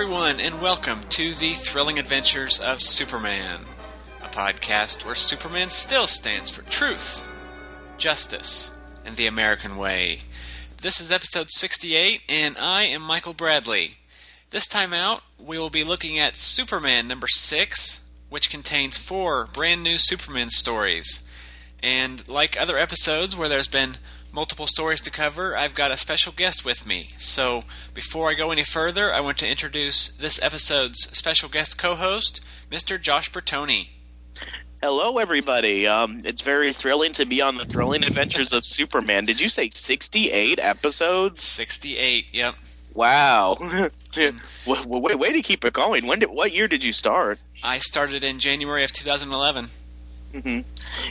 Everyone, and welcome to the thrilling adventures of Superman, a podcast where Superman still stands for truth, justice, and the American way. This is episode 68, and I am Michael Bradley. This time out, we will be looking at Superman number 6, which contains four brand new Superman stories. And like other episodes where there's been multiple stories to cover, I've got a special guest with me. So before I go any further, I want to introduce this episode's special guest co host, Mr. Josh Bertoni. Hello, everybody. Um, it's very thrilling to be on the thrilling adventures of Superman. Did you say 68 episodes? 68, yep. Wow. wait, wait, way to keep it going. When did, what year did you start? I started in January of 2011. Mm-hmm.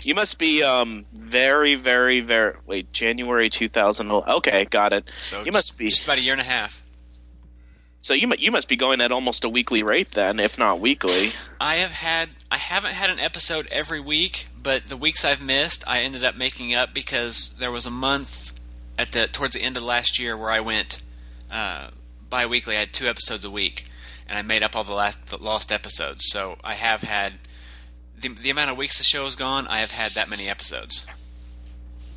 You must be um, very, very, very. Wait, January 2000. Okay, got it. So you must be just about a year and a half. So you you must be going at almost a weekly rate then, if not weekly. I have had I haven't had an episode every week, but the weeks I've missed, I ended up making up because there was a month at the towards the end of last year where I went uh, bi-weekly. I had two episodes a week, and I made up all the last the lost episodes. So I have had the the amount of weeks the show has gone. I have had that many episodes.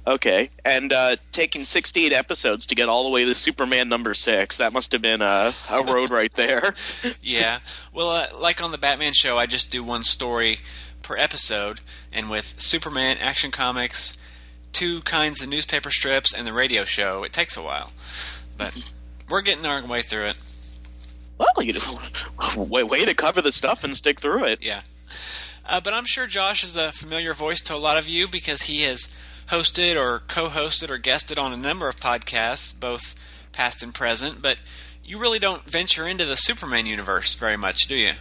Okay, and uh, taking 68 episodes to get all the way to Superman number six, that must have been a, a road right there. yeah. Well, uh, like on the Batman show, I just do one story per episode, and with Superman, Action Comics, two kinds of newspaper strips, and the radio show, it takes a while. But we're getting our way through it. Well, you know, way, way to cover the stuff and stick through it. Yeah. Uh, but I'm sure Josh is a familiar voice to a lot of you because he has hosted or co-hosted or guested on a number of podcasts, both past and present. But you really don't venture into the Superman universe very much, do you?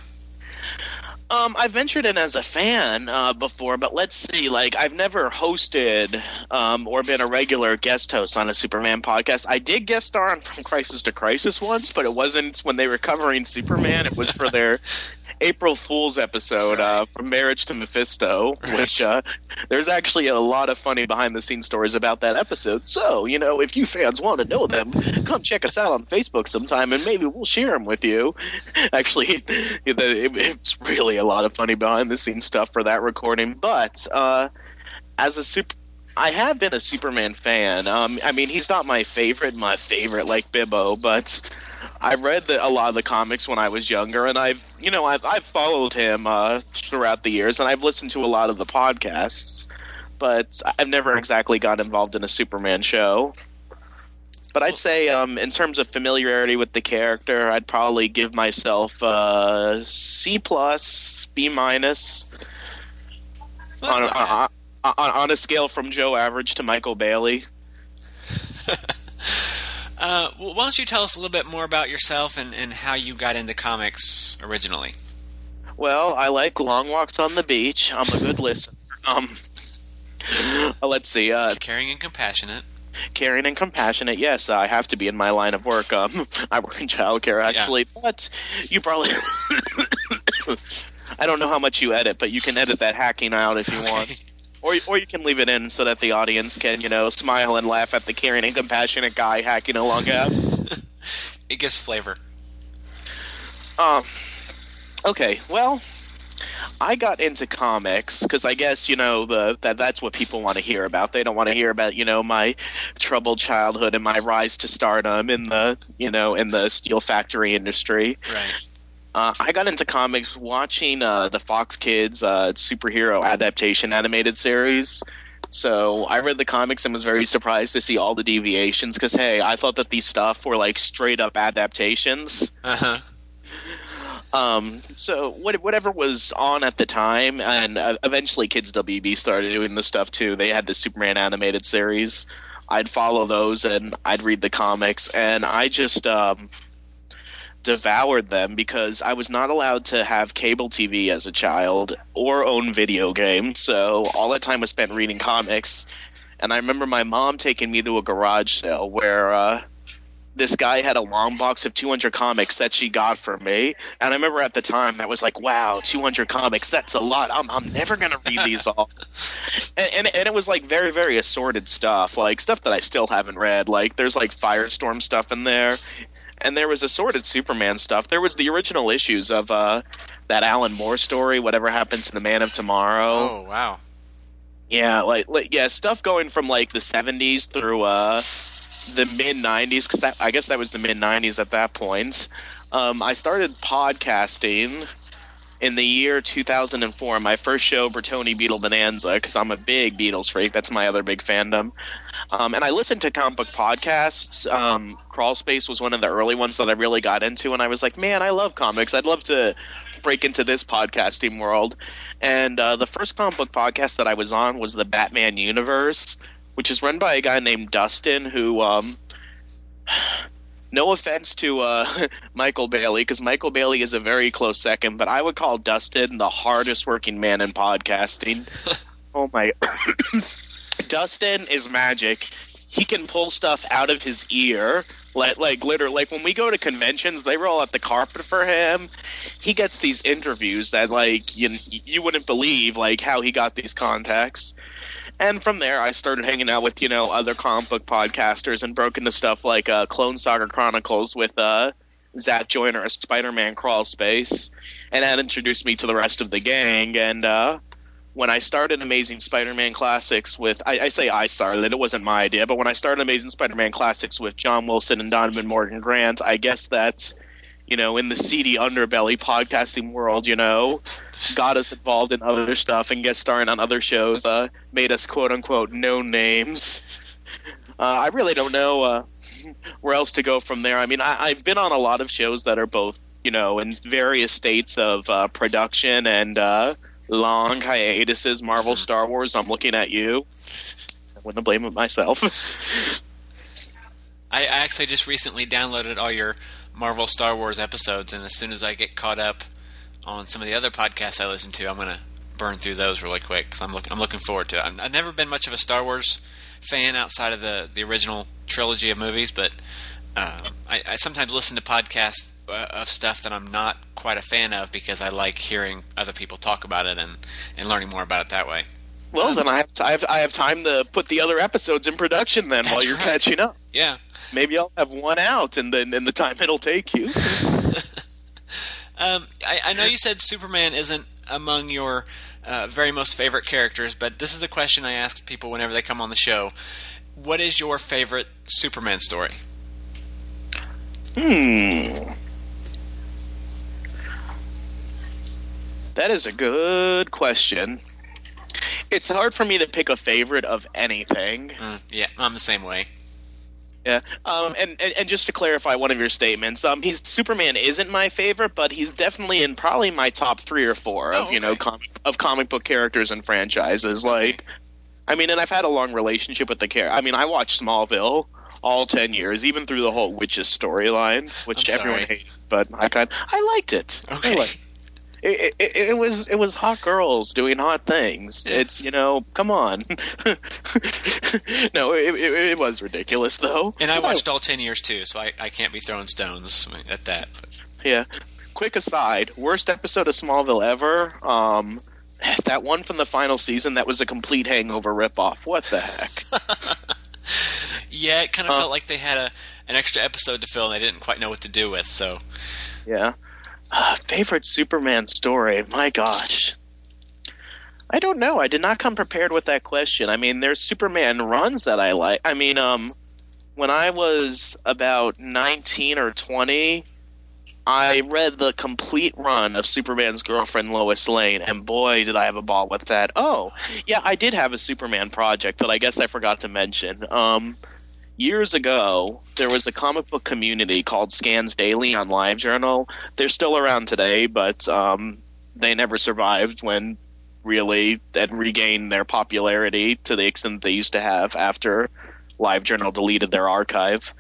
Um, I ventured in as a fan uh, before, but let's see. Like, I've never hosted um, or been a regular guest host on a Superman podcast. I did guest star on From Crisis to Crisis once, but it wasn't when they were covering Superman. It was for their April Fool's episode uh, from Marriage to Mephisto, which uh, there's actually a lot of funny behind the scenes stories about that episode. So, you know, if you fans want to know them, come check us out on Facebook sometime and maybe we'll share them with you. Actually, it's really a lot of funny behind the scenes stuff for that recording. But uh, as a super. I have been a Superman fan. Um, I mean, he's not my favorite, my favorite like Bibbo, but I read the, a lot of the comics when I was younger, and I've you know I've, I've followed him uh, throughout the years, and I've listened to a lot of the podcasts, but I've never exactly got involved in a Superman show. But I'd say, um, in terms of familiarity with the character, I'd probably give myself uh, C plus, B minus on, on, on, on a scale from Joe Average to Michael Bailey. Uh, well, why don't you tell us a little bit more about yourself and, and how you got into comics originally? Well, I like long walks on the beach. I'm a good listener. Um, uh, let's see. Uh, caring and compassionate. Caring and compassionate. Yes, I have to be in my line of work. Um, I work in childcare actually, yeah. but you probably. I don't know how much you edit, but you can edit that hacking out if you want or or you can leave it in so that the audience can you know smile and laugh at the caring and compassionate guy hacking along out. it gives flavor. Um. Okay. Well, I got into comics because I guess you know the, that that's what people want to hear about. They don't want to hear about you know my troubled childhood and my rise to stardom in the you know in the steel factory industry. Right. Uh, I got into comics watching uh, the Fox Kids uh, superhero adaptation animated series. So I read the comics and was very surprised to see all the deviations because hey, I thought that these stuff were like straight up adaptations. Uh huh. Um, so what, whatever was on at the time, and uh, eventually Kids WB started doing the stuff too. They had the Superman animated series. I'd follow those and I'd read the comics, and I just um, devoured them because I was not allowed to have cable TV as a child or own video games. So all that time was spent reading comics. And I remember my mom taking me to a garage sale where uh, this guy had a long box of 200 comics that she got for me. And I remember at the time that was like, wow, 200 comics, that's a lot. I'm, I'm never going to read these all. and, and, and, it was like very, very assorted stuff, like stuff that I still haven't read. Like there's like Firestorm stuff in there and there was assorted Superman stuff. There was the original issues of uh, that Alan Moore story, whatever happened to the Man of Tomorrow. Oh wow. Yeah, like, like yeah, stuff going from like the '70s through uh, the mid '90s because I guess that was the mid '90s at that point. Um, I started podcasting in the year 2004. My first show, Bertoni Beetle Bonanza, because I'm a big Beatles freak. That's my other big fandom. Um, and I listened to comic book podcasts. Um, Crawl Space was one of the early ones that I really got into, and I was like, man, I love comics. I'd love to break into this podcasting world. And uh, the first comic book podcast that I was on was the Batman Universe, which is run by a guy named Dustin, who. Um, no offense to uh, Michael Bailey, because Michael Bailey is a very close second, but I would call Dustin the hardest working man in podcasting. oh my. Dustin is magic. He can pull stuff out of his ear. Like, like literally, like when we go to conventions, they roll out the carpet for him. He gets these interviews that, like, you you wouldn't believe, like how he got these contacts and from there I started hanging out with you know other comic book podcasters and broke into stuff like uh, Clone Saga Chronicles with uh, Zach Joyner, a Spider-Man crawl space, and that introduced me to the rest of the gang. And uh, when I started Amazing Spider-Man Classics with, I, I, say I started it, wasn't my idea, but when I started Amazing Spider-Man Classics with John Wilson and Donovan Morgan Grant, I guess that's, you know in the seedy underbelly podcasting world, you know got us involved in other stuff and guest starring on other shows, uh, made us quote unquote no names. Uh, I really don't know uh, where else to go from there. I mean, I, have been on a lot of shows that are both, you know, in various states of uh, production and uh, long hiatuses. Marvel, Star Wars. I'm looking at you. I wouldn't blame it myself. I actually just recently downloaded all your Marvel Star Wars episodes, and as soon as I get caught up on some of the other podcasts I listen to. I'm going to burn through those really quick because I'm, look, I'm looking forward to it. i have never been much of a Star Wars fan outside of the, the original trilogy of movies, but uh, I, I, sometimes listen to podcasts uh, of stuff that I'm not quite a fan of because I like hearing other people talk about it and, and learning more about it that way. Well, um, then I have, t- I have I have time to put the other episodes in production then while you're right. catching up. Yeah, maybe I'll have one out, and then in the time it'll take you. Um, I, I, know you said Superman isn't among your uh, very most favorite characters, but this is a question I ask people whenever they come on the show. What is your favorite Superman story? Hmm. That is a good question. It's hard for me to pick a favorite of anything. Mm, yeah, I'm the same way. Yeah, um, and, and, and just to clarify one of your statements, um, he's Superman isn't my favorite, but he's definitely in probably my top three or four of oh, okay. you know comic of comic book characters and franchises. Like, I mean, and I've had a long relationship with the character. I mean, I watched Smallville all ten years, even through the whole witches storyline, which everyone hated, but I kind I liked it. Okay. I liked it it, it, it, was it was hot girls doing hot things. It's you know, come on. no, it, it, was ridiculous though. And I watched all ten years too, so I, I can't be throwing stones at that. But. Yeah. Quick aside: worst episode of Smallville ever. Um, that one from the final season that was a complete hangover ripoff. What the heck? yeah, it kind of uh, felt like they had a an extra episode to fill and they didn't quite know what to do with. So yeah. Uh, favorite Superman story? My gosh. I don't know. I did not come prepared with that question. I mean, there's Superman runs that I like. I mean, um, when I was about 19 or 20, I read the complete run of Superman's girlfriend Lois Lane, and boy, did I have a ball with that. Oh, yeah, I did have a Superman project that I guess I forgot to mention. Um, years ago, there was a comic book community called Scans Daily on LiveJournal. They're still around today, but um, they never survived when really had regained their popularity to the extent they used to have after LiveJournal deleted their archive.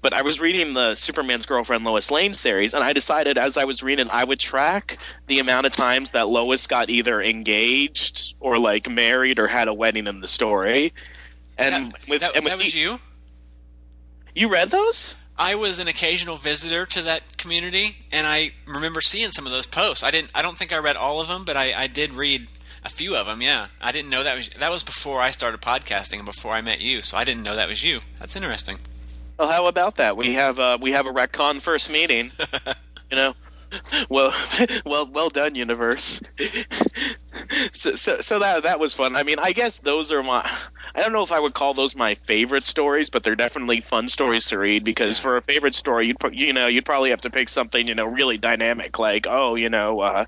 But I was reading the Superman's Girlfriend Lois Lane series, and I decided as I was reading, I would track the amount of times that Lois got either engaged or like married or had a wedding in the story. And that, with, that, and with that was you. You read those? I was an occasional visitor to that community, and I remember seeing some of those posts. I didn't. I don't think I read all of them, but I, I did read a few of them. Yeah, I didn't know that was that was before I started podcasting and before I met you, so I didn't know that was you. That's interesting. Well, how about that? We have uh, we have a retcon first meeting. you know, well, well, well done, universe. so, so, so that that was fun. I mean, I guess those are my. I don't know if I would call those my favorite stories, but they're definitely fun stories to read because for a favorite story, you'd you know you'd probably have to pick something you know really dynamic, like oh you know. Uh,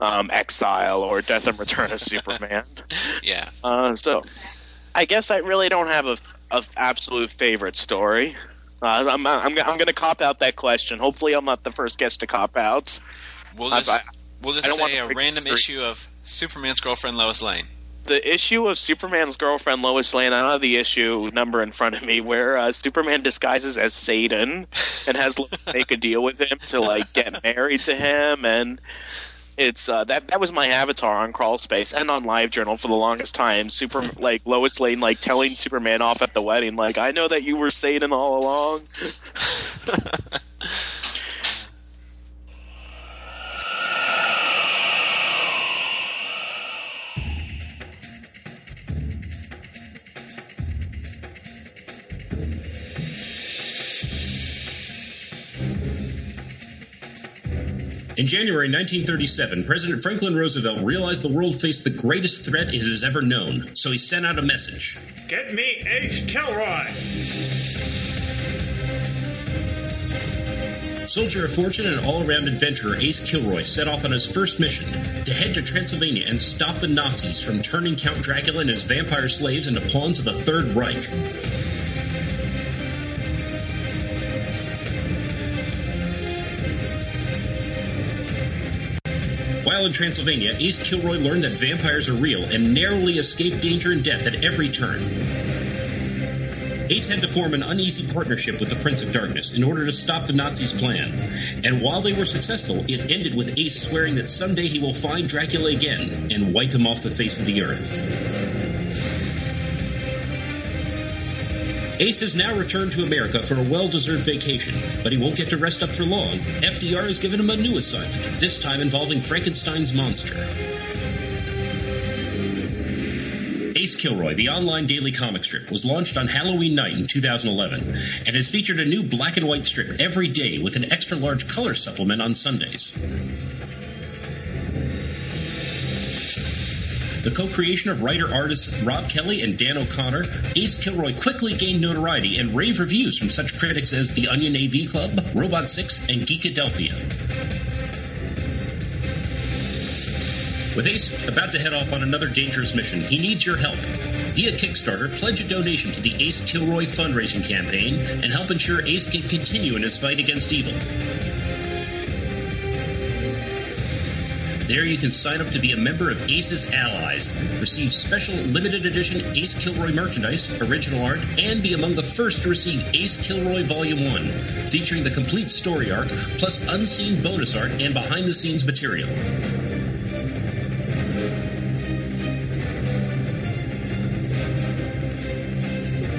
um, Exile or Death and Return of Superman. Yeah. Uh, so, I guess I really don't have a, a absolute favorite story. Uh, I'm, I'm, I'm going to cop out that question. Hopefully, I'm not the first guest to cop out. We'll just, I- we'll just say a random streak. issue of Superman's girlfriend Lois Lane. The issue of Superman's girlfriend Lois Lane, I don't have the issue number in front of me, where uh, Superman disguises as Satan and has Lois make a deal with him to like get married to him, and it's uh, that that was my avatar on Crawl Space and on LiveJournal for the longest time. Super like Lois Lane like telling Superman off at the wedding, like I know that you were Satan all along. In January 1937, President Franklin Roosevelt realized the world faced the greatest threat it has ever known, so he sent out a message. Get me Ace Kilroy. Soldier of fortune and all around adventurer Ace Kilroy set off on his first mission to head to Transylvania and stop the Nazis from turning Count Dracula and his vampire slaves into pawns of the Third Reich. In Transylvania, Ace Kilroy learned that vampires are real and narrowly escaped danger and death at every turn. Ace had to form an uneasy partnership with the Prince of Darkness in order to stop the Nazis' plan. And while they were successful, it ended with Ace swearing that someday he will find Dracula again and wipe him off the face of the earth. Ace has now returned to America for a well deserved vacation, but he won't get to rest up for long. FDR has given him a new assignment, this time involving Frankenstein's monster. Ace Kilroy, the online daily comic strip, was launched on Halloween night in 2011 and has featured a new black and white strip every day with an extra large color supplement on Sundays. The co creation of writer artists Rob Kelly and Dan O'Connor, Ace Kilroy quickly gained notoriety and rave reviews from such critics as The Onion AV Club, Robot 6, and Geekadelphia. With Ace about to head off on another dangerous mission, he needs your help. Via Kickstarter, pledge a donation to the Ace Kilroy fundraising campaign and help ensure Ace can continue in his fight against evil. There you can sign up to be a member of Ace's Allies, receive special limited edition Ace Kilroy merchandise, original art, and be among the first to receive Ace Kilroy Volume 1, featuring the complete story arc, plus unseen bonus art and behind the scenes material.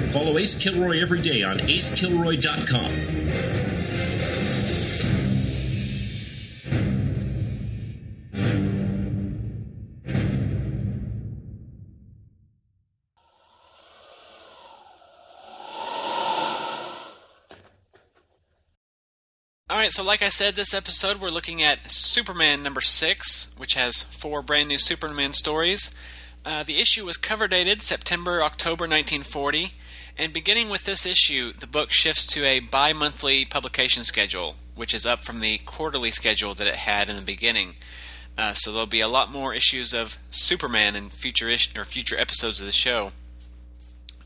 Follow Ace Kilroy every day on acekilroy.com. right, so like I said, this episode we're looking at Superman number six, which has four brand new Superman stories. Uh, the issue was cover dated September October 1940, and beginning with this issue, the book shifts to a bi monthly publication schedule, which is up from the quarterly schedule that it had in the beginning. Uh, so there'll be a lot more issues of Superman in future ish- or future episodes of the show.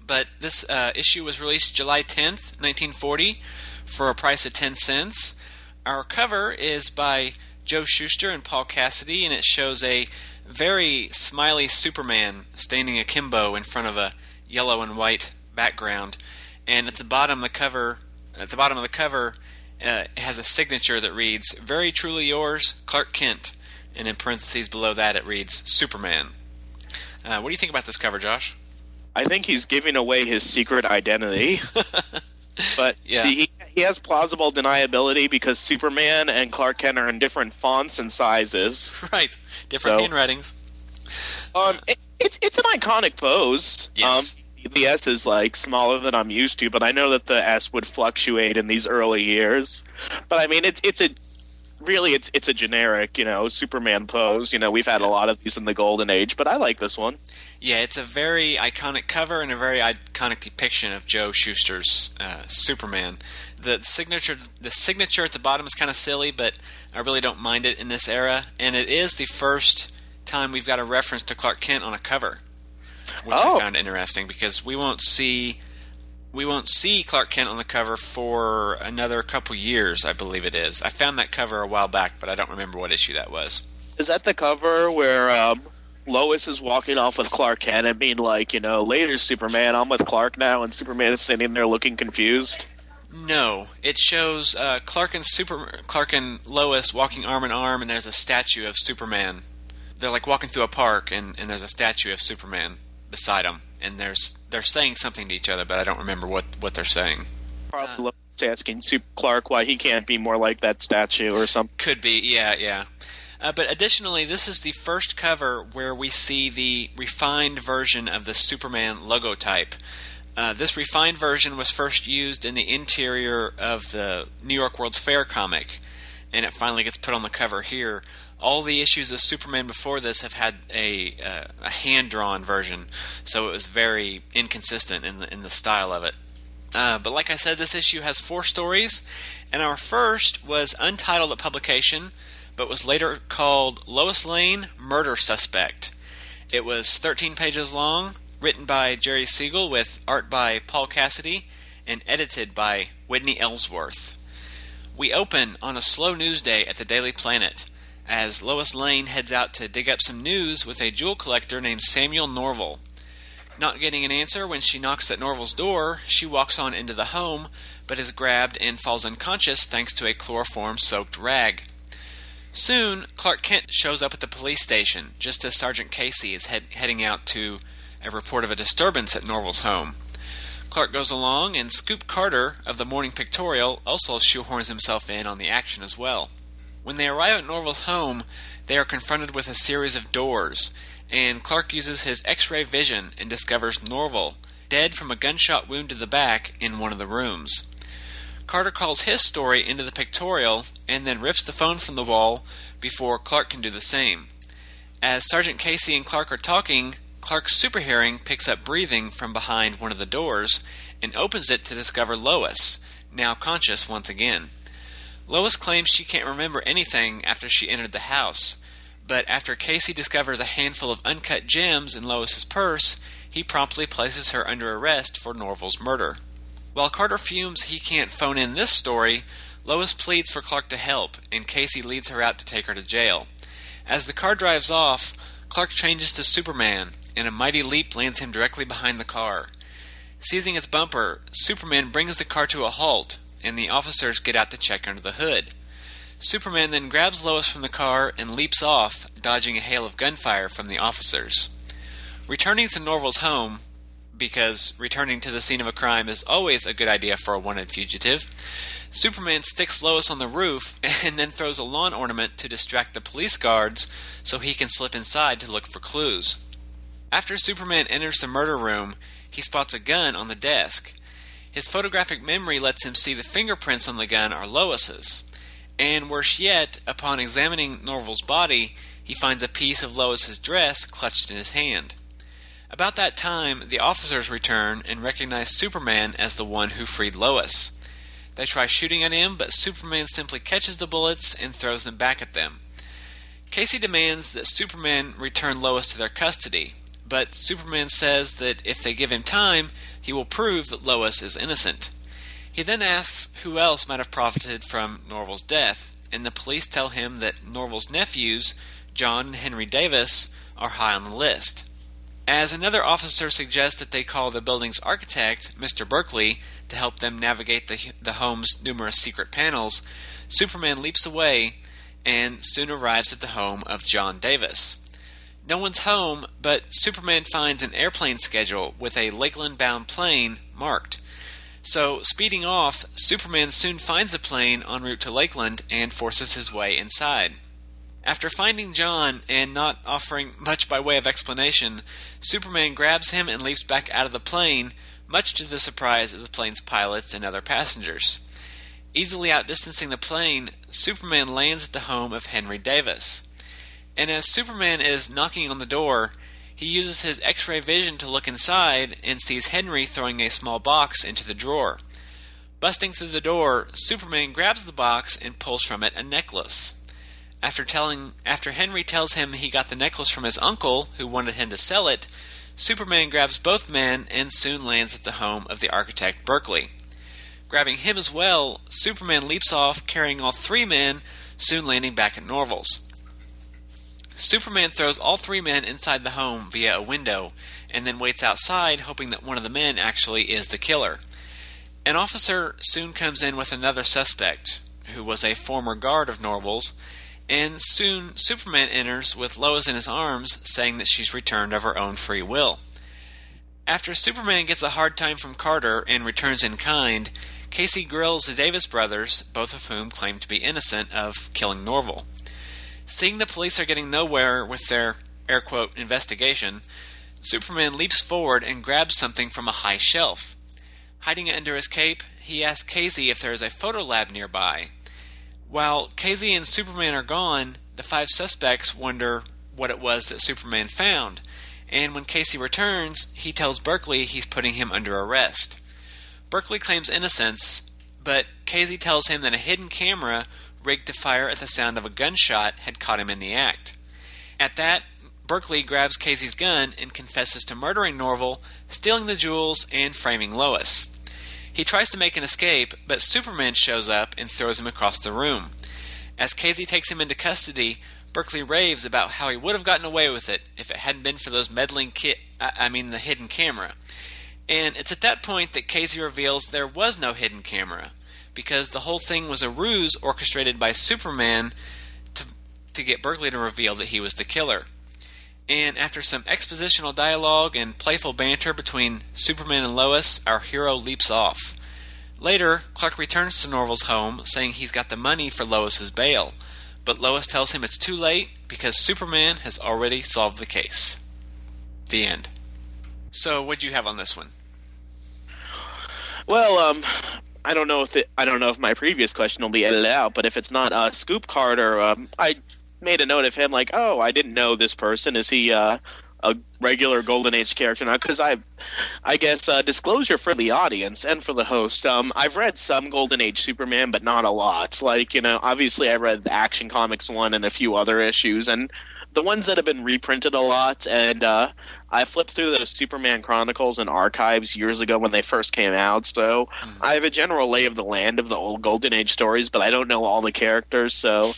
But this uh, issue was released July 10th, 1940, for a price of 10 cents. Our cover is by Joe Shuster and Paul Cassidy, and it shows a very smiley Superman standing akimbo in front of a yellow and white background. And at the bottom of the cover, at the bottom of the cover, uh, it has a signature that reads "Very truly yours, Clark Kent," and in parentheses below that it reads "Superman." Uh, what do you think about this cover, Josh? I think he's giving away his secret identity. but Yeah. he, he has plausible deniability because Superman and Clark Kent are in different fonts and sizes. right, different So- handwritings. Um, it, it's it's an iconic pose. Yes. Um, the S is like smaller than I'm used to, but I know that the S would fluctuate in these early years. But I mean, it's it's a really it's it's a generic, you know, Superman pose. You know, we've had a lot of these in the Golden Age, but I like this one. Yeah, it's a very iconic cover and a very iconic depiction of Joe Shuster's uh, Superman. The signature, the signature at the bottom is kind of silly, but I really don't mind it in this era. And it is the first time we've got a reference to Clark Kent on a cover, which Oh. I found interesting because we won't see we won't see Clark Kent on the cover for another couple years, I believe it is. I found that cover a while back, but I don't remember what issue that was. Is that the cover where um, Lois is walking off with Clark Kent and being like, you know, later Superman, I'm with Clark now, and Superman is sitting there looking confused? No, it shows uh, Clark and Super Clark and Lois walking arm in arm, and there's a statue of Superman. They're like walking through a park, and, and there's a statue of Superman beside them, and there's they're saying something to each other, but I don't remember what what they're saying. Probably Lois asking Super Clark why he can't be more like that statue or something. Could be, yeah, yeah. Uh, but additionally, this is the first cover where we see the refined version of the Superman logo type. Uh, this refined version was first used in the interior of the New York World's Fair comic, and it finally gets put on the cover here. All the issues of Superman before this have had a uh, a hand drawn version, so it was very inconsistent in the in the style of it. Uh, but like I said, this issue has four stories, and our first was untitled at publication, but was later called Lois Lane Murder Suspect. It was 13 pages long, written by Jerry Siegel with art by Paul Cassidy, and edited by Whitney Ellsworth. We open on a slow news day at the Daily Planet as Lois Lane heads out to dig up some news with a jewel collector named Samuel Norval. Not getting an answer when she knocks at Norval's door, she walks on into the home, but is grabbed and falls unconscious thanks to a chloroform soaked rag. Soon, Clark Kent shows up at the police station just as Sergeant Casey is head- heading out to a report of a disturbance at Norval's home. Clark goes along, and Scoop Carter of the Morning Pictorial also shoehorns himself in on the action as well. When they arrive at Norval's home, they are confronted with a series of doors, and Clark uses his X ray vision and discovers Norval, dead from a gunshot wound to the back, in one of the rooms. Carter calls his story into the pictorial and then rips the phone from the wall before Clark can do the same. As Sergeant Casey and Clark are talking, Clark's super hearing picks up breathing from behind one of the doors and opens it to discover Lois, now conscious once again. Lois claims she can't remember anything after she entered the house, but after Casey discovers a handful of uncut gems in Lois's purse, he promptly places her under arrest for Norval's murder. While Carter fumes he can't phone in this story, Lois pleads for Clark to help, and Casey leads her out to take her to jail. As the car drives off, Clark changes to Superman, and a mighty leap lands him directly behind the car. Seizing its bumper, Superman brings the car to a halt, and the officers get out to check under the hood. Superman then grabs Lois from the car and leaps off, dodging a hail of gunfire from the officers. Returning to Norval's home, because returning to the scene of a crime is always a good idea for a wanted fugitive, Superman sticks Lois on the roof and then throws a lawn ornament to distract the police guards so he can slip inside to look for clues. After Superman enters the murder room, he spots a gun on the desk. His photographic memory lets him see the fingerprints on the gun are Lois's. And worse yet, upon examining Norval's body, he finds a piece of Lois's dress clutched in his hand. About that time, the officers return and recognize Superman as the one who freed Lois. They try shooting at him, but Superman simply catches the bullets and throws them back at them. Casey demands that Superman return Lois to their custody, but Superman says that if they give him time, he will prove that Lois is innocent. He then asks who else might have profited from Norval's death, and the police tell him that Norval's nephews, John and Henry Davis, are high on the list. As another officer suggests that they call the building's architect, Mr. Berkeley, to help them navigate the, the home's numerous secret panels, Superman leaps away and soon arrives at the home of John Davis. No one's home, but Superman finds an airplane schedule with a Lakeland bound plane marked. So, speeding off, Superman soon finds the plane en route to Lakeland and forces his way inside. After finding John and not offering much by way of explanation, Superman grabs him and leaps back out of the plane, much to the surprise of the plane's pilots and other passengers. Easily outdistancing the plane, Superman lands at the home of Henry Davis. And as Superman is knocking on the door, he uses his X ray vision to look inside and sees Henry throwing a small box into the drawer. Busting through the door, Superman grabs the box and pulls from it a necklace. After telling after Henry tells him he got the necklace from his uncle who wanted him to sell it, Superman grabs both men and soon lands at the home of the architect Berkeley. Grabbing him as well, Superman leaps off carrying all three men, soon landing back at Norval's. Superman throws all three men inside the home via a window and then waits outside hoping that one of the men actually is the killer. An officer soon comes in with another suspect, who was a former guard of Norval's, and soon Superman enters with Lois in his arms, saying that she's returned of her own free will. After Superman gets a hard time from Carter and returns in kind, Casey grills the Davis brothers, both of whom claim to be innocent of killing Norval. Seeing the police are getting nowhere with their air quote investigation, Superman leaps forward and grabs something from a high shelf. Hiding it under his cape, he asks Casey if there is a photo lab nearby. While Casey and Superman are gone, the five suspects wonder what it was that Superman found, and when Casey returns, he tells Berkeley he's putting him under arrest. Berkeley claims innocence, but Casey tells him that a hidden camera rigged to fire at the sound of a gunshot had caught him in the act. At that, Berkeley grabs Casey's gun and confesses to murdering Norval, stealing the jewels, and framing Lois. He tries to make an escape, but Superman shows up and throws him across the room. As Casey takes him into custody, Berkeley raves about how he would have gotten away with it if it hadn't been for those meddling kit I mean the hidden camera. And it's at that point that Casey reveals there was no hidden camera because the whole thing was a ruse orchestrated by Superman to to get Berkeley to reveal that he was the killer. And after some expositional dialogue and playful banter between Superman and Lois, our hero leaps off. Later, Clark returns to Norval's home, saying he's got the money for Lois's bail, but Lois tells him it's too late because Superman has already solved the case. The end. So, what'd you have on this one? Well, um, I don't know if it, I don't know if my previous question will be edited out, but if it's not uh, Scoop Carter, um, I made a note of him like, oh, I didn't know this person. Is he uh, a regular Golden Age character now? Because I, I guess uh, disclosure for the audience and for the host. Um, I've read some Golden Age Superman, but not a lot. Like you know, obviously I read the Action Comics one and a few other issues, and the ones that have been reprinted a lot. And uh, I flipped through those Superman Chronicles and archives years ago when they first came out, so mm-hmm. I have a general lay of the land of the old Golden Age stories, but I don't know all the characters. So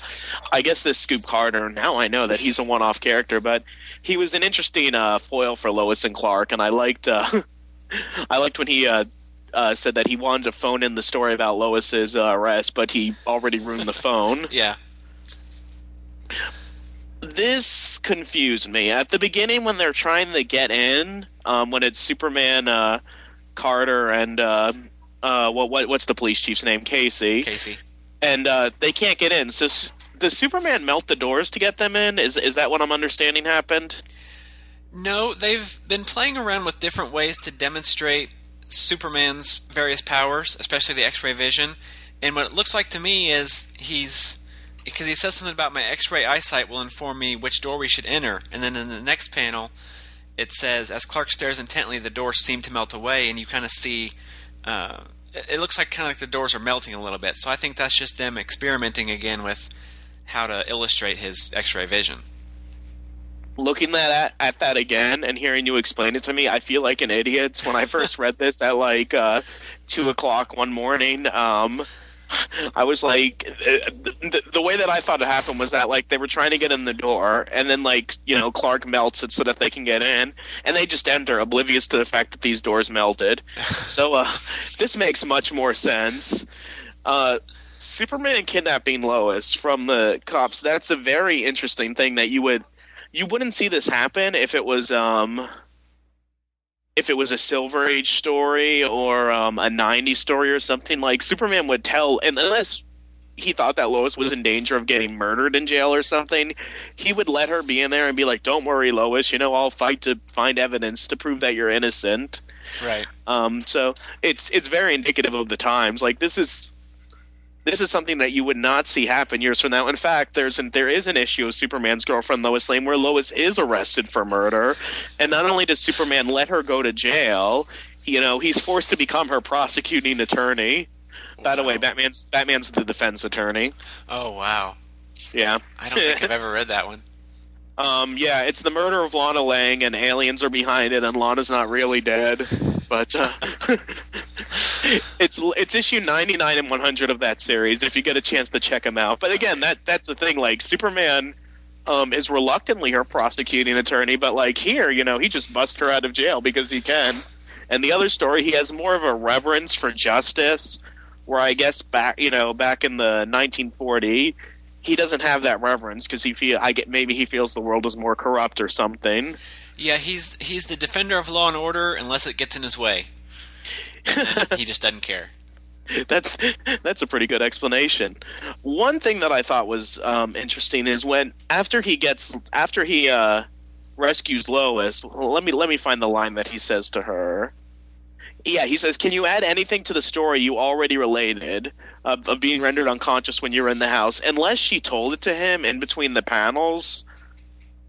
I guess this Scoop Carter, now I know that he's a one off character, but he was an interesting uh, foil for Lois and Clark, and I liked. Uh, I liked when he uh, uh, said that he wanted to phone in the story about Lois's uh, arrest, but he already ruined the phone. yeah this confused me at the beginning when they're trying to get in. Um, when it's Superman, uh, Carter, and uh, uh, what, what what's the police chief's name? Casey. Casey. And uh, they can't get in. So does Superman melt the doors to get them in? Is is that what I'm understanding happened? No, they've been playing around with different ways to demonstrate Superman's various powers, especially the X-ray vision. And what it looks like to me is he's because he says something about my X-ray eyesight will inform me which door we should enter, and then in the next panel, it says as Clark stares intently, the doors seem to melt away, and you kind of see. Uh, it looks like kind of like the doors are melting a little bit. So I think that's just them experimenting again with how to illustrate his X-ray vision. Looking at at that again and hearing you explain it to me, I feel like an idiot. When I first read this at like uh, two o'clock one morning, um, I was like, the, the, way that I thought it happened was that like they were trying to get in the door, and then like you know Clark melts it so that they can get in, and they just enter, oblivious to the fact that these doors melted. so uh, this makes much more sense. Uh, Superman kidnapping Lois from the cops. That's a very interesting thing that you would you wouldn't see this happen if it was um if it was a Silver Age story or um, a '90s story or something like Superman would tell, and unless he thought that Lois was in danger of getting murdered in jail or something, he would let her be in there and be like, "Don't worry, Lois. You know, I'll fight to find evidence to prove that you're innocent." Right. Um, so it's it's very indicative of the times. Like this is this is something that you would not see happen years from now. In fact, there's an, there is an issue of Superman's girlfriend Lois Lane where Lois is arrested for murder, and not only does Superman let her go to jail, you know, he's forced to become her prosecuting attorney. By the way, Batman's Batman's the defense attorney. Oh wow. Yeah. I don't think I've ever read that one. Um, yeah, it's the murder of Lana Lang, and aliens are behind it, and Lana's not really dead. But uh, it's it's issue ninety nine and one hundred of that series. If you get a chance to check them out. But again, that that's the thing. Like Superman. Um, is reluctantly her prosecuting attorney, but like here, you know, he just busts her out of jail because he can. And the other story, he has more of a reverence for justice, where I guess back, you know, back in the 1940, he doesn't have that reverence because he feel I get maybe he feels the world is more corrupt or something. Yeah, he's he's the defender of law and order unless it gets in his way. He just doesn't care. That's that's a pretty good explanation. One thing that I thought was um, interesting is when after he gets after he uh, rescues Lois. Let me let me find the line that he says to her. Yeah, he says, "Can you add anything to the story you already related of, of being rendered unconscious when you were in the house?" Unless she told it to him in between the panels,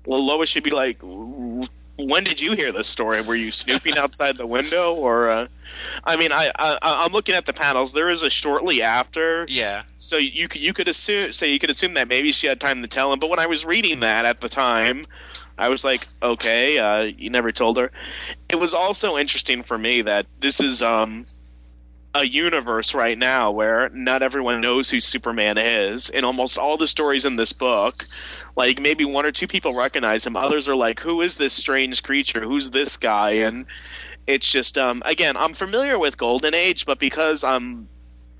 well, Lois should be like, "When did you hear this story? Were you snooping outside the window, or?" Uh, I mean, I, I I'm looking at the panels. There is a shortly after, Yeah. so you could you could assume so you could assume that maybe she had time to tell him. But when I was reading that at the time, I was like, okay, uh, you never told her. It was also interesting for me that this is um, a universe right now where not everyone knows who Superman is. In almost all the stories in this book, like maybe one or two people recognize him. Others are like, who is this strange creature? Who's this guy? And it's just um, again, I'm familiar with Golden Age, but because I'm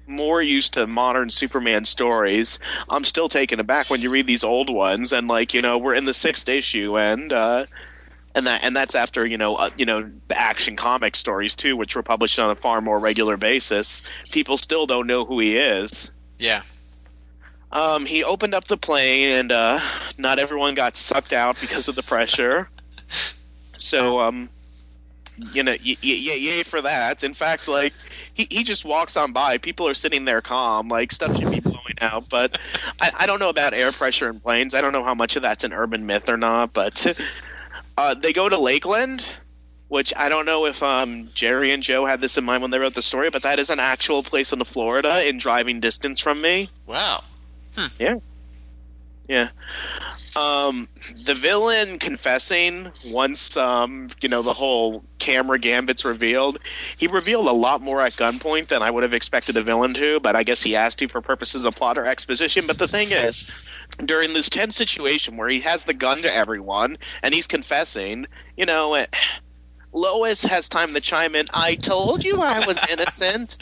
more used to modern Superman stories, I'm still taken aback when you read these old ones and like you know we're in the sixth issue and uh, and that and that's after you know uh, you know the action comic stories too, which were published on a far more regular basis. People still don't know who he is. Yeah. Um, he opened up the plane and uh, not everyone got sucked out because of the pressure. So um, you know, y- y- y- yay for that. In fact, like he, he just walks on by. People are sitting there calm, like stuff should be blowing out. But I, I don't know about air pressure in planes. I don't know how much of that's an urban myth or not. But uh, they go to Lakeland, which I don't know if um, Jerry and Joe had this in mind when they wrote the story, but that is an actual place in Florida in driving distance from me. Wow. Yeah. Yeah. Um, the villain confessing once um, you know the whole camera gambit's revealed. He revealed a lot more at gunpoint than I would have expected a villain to, but I guess he asked to for purposes of plot or exposition. But the thing is, during this tense situation where he has the gun to everyone and he's confessing, you know, eh, Lois has time to chime in. I told you I was innocent.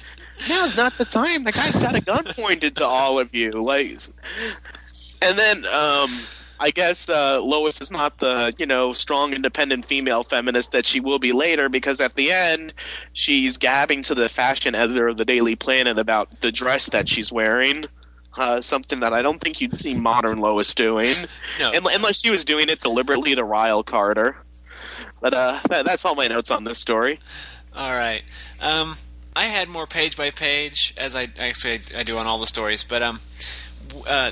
Now's not the time. The guy's got a gun pointed to all of you. Like, and then um, I guess uh, Lois is not the you know strong, independent female feminist that she will be later because at the end she's gabbing to the fashion editor of the Daily Planet about the dress that she's wearing. Uh, something that I don't think you'd see modern Lois doing, No. Unless she was doing it deliberately to rile Carter. But uh, that, that's all my notes on this story. All right. Um, I had more page by page, as I actually I, I do on all the stories. But um, uh,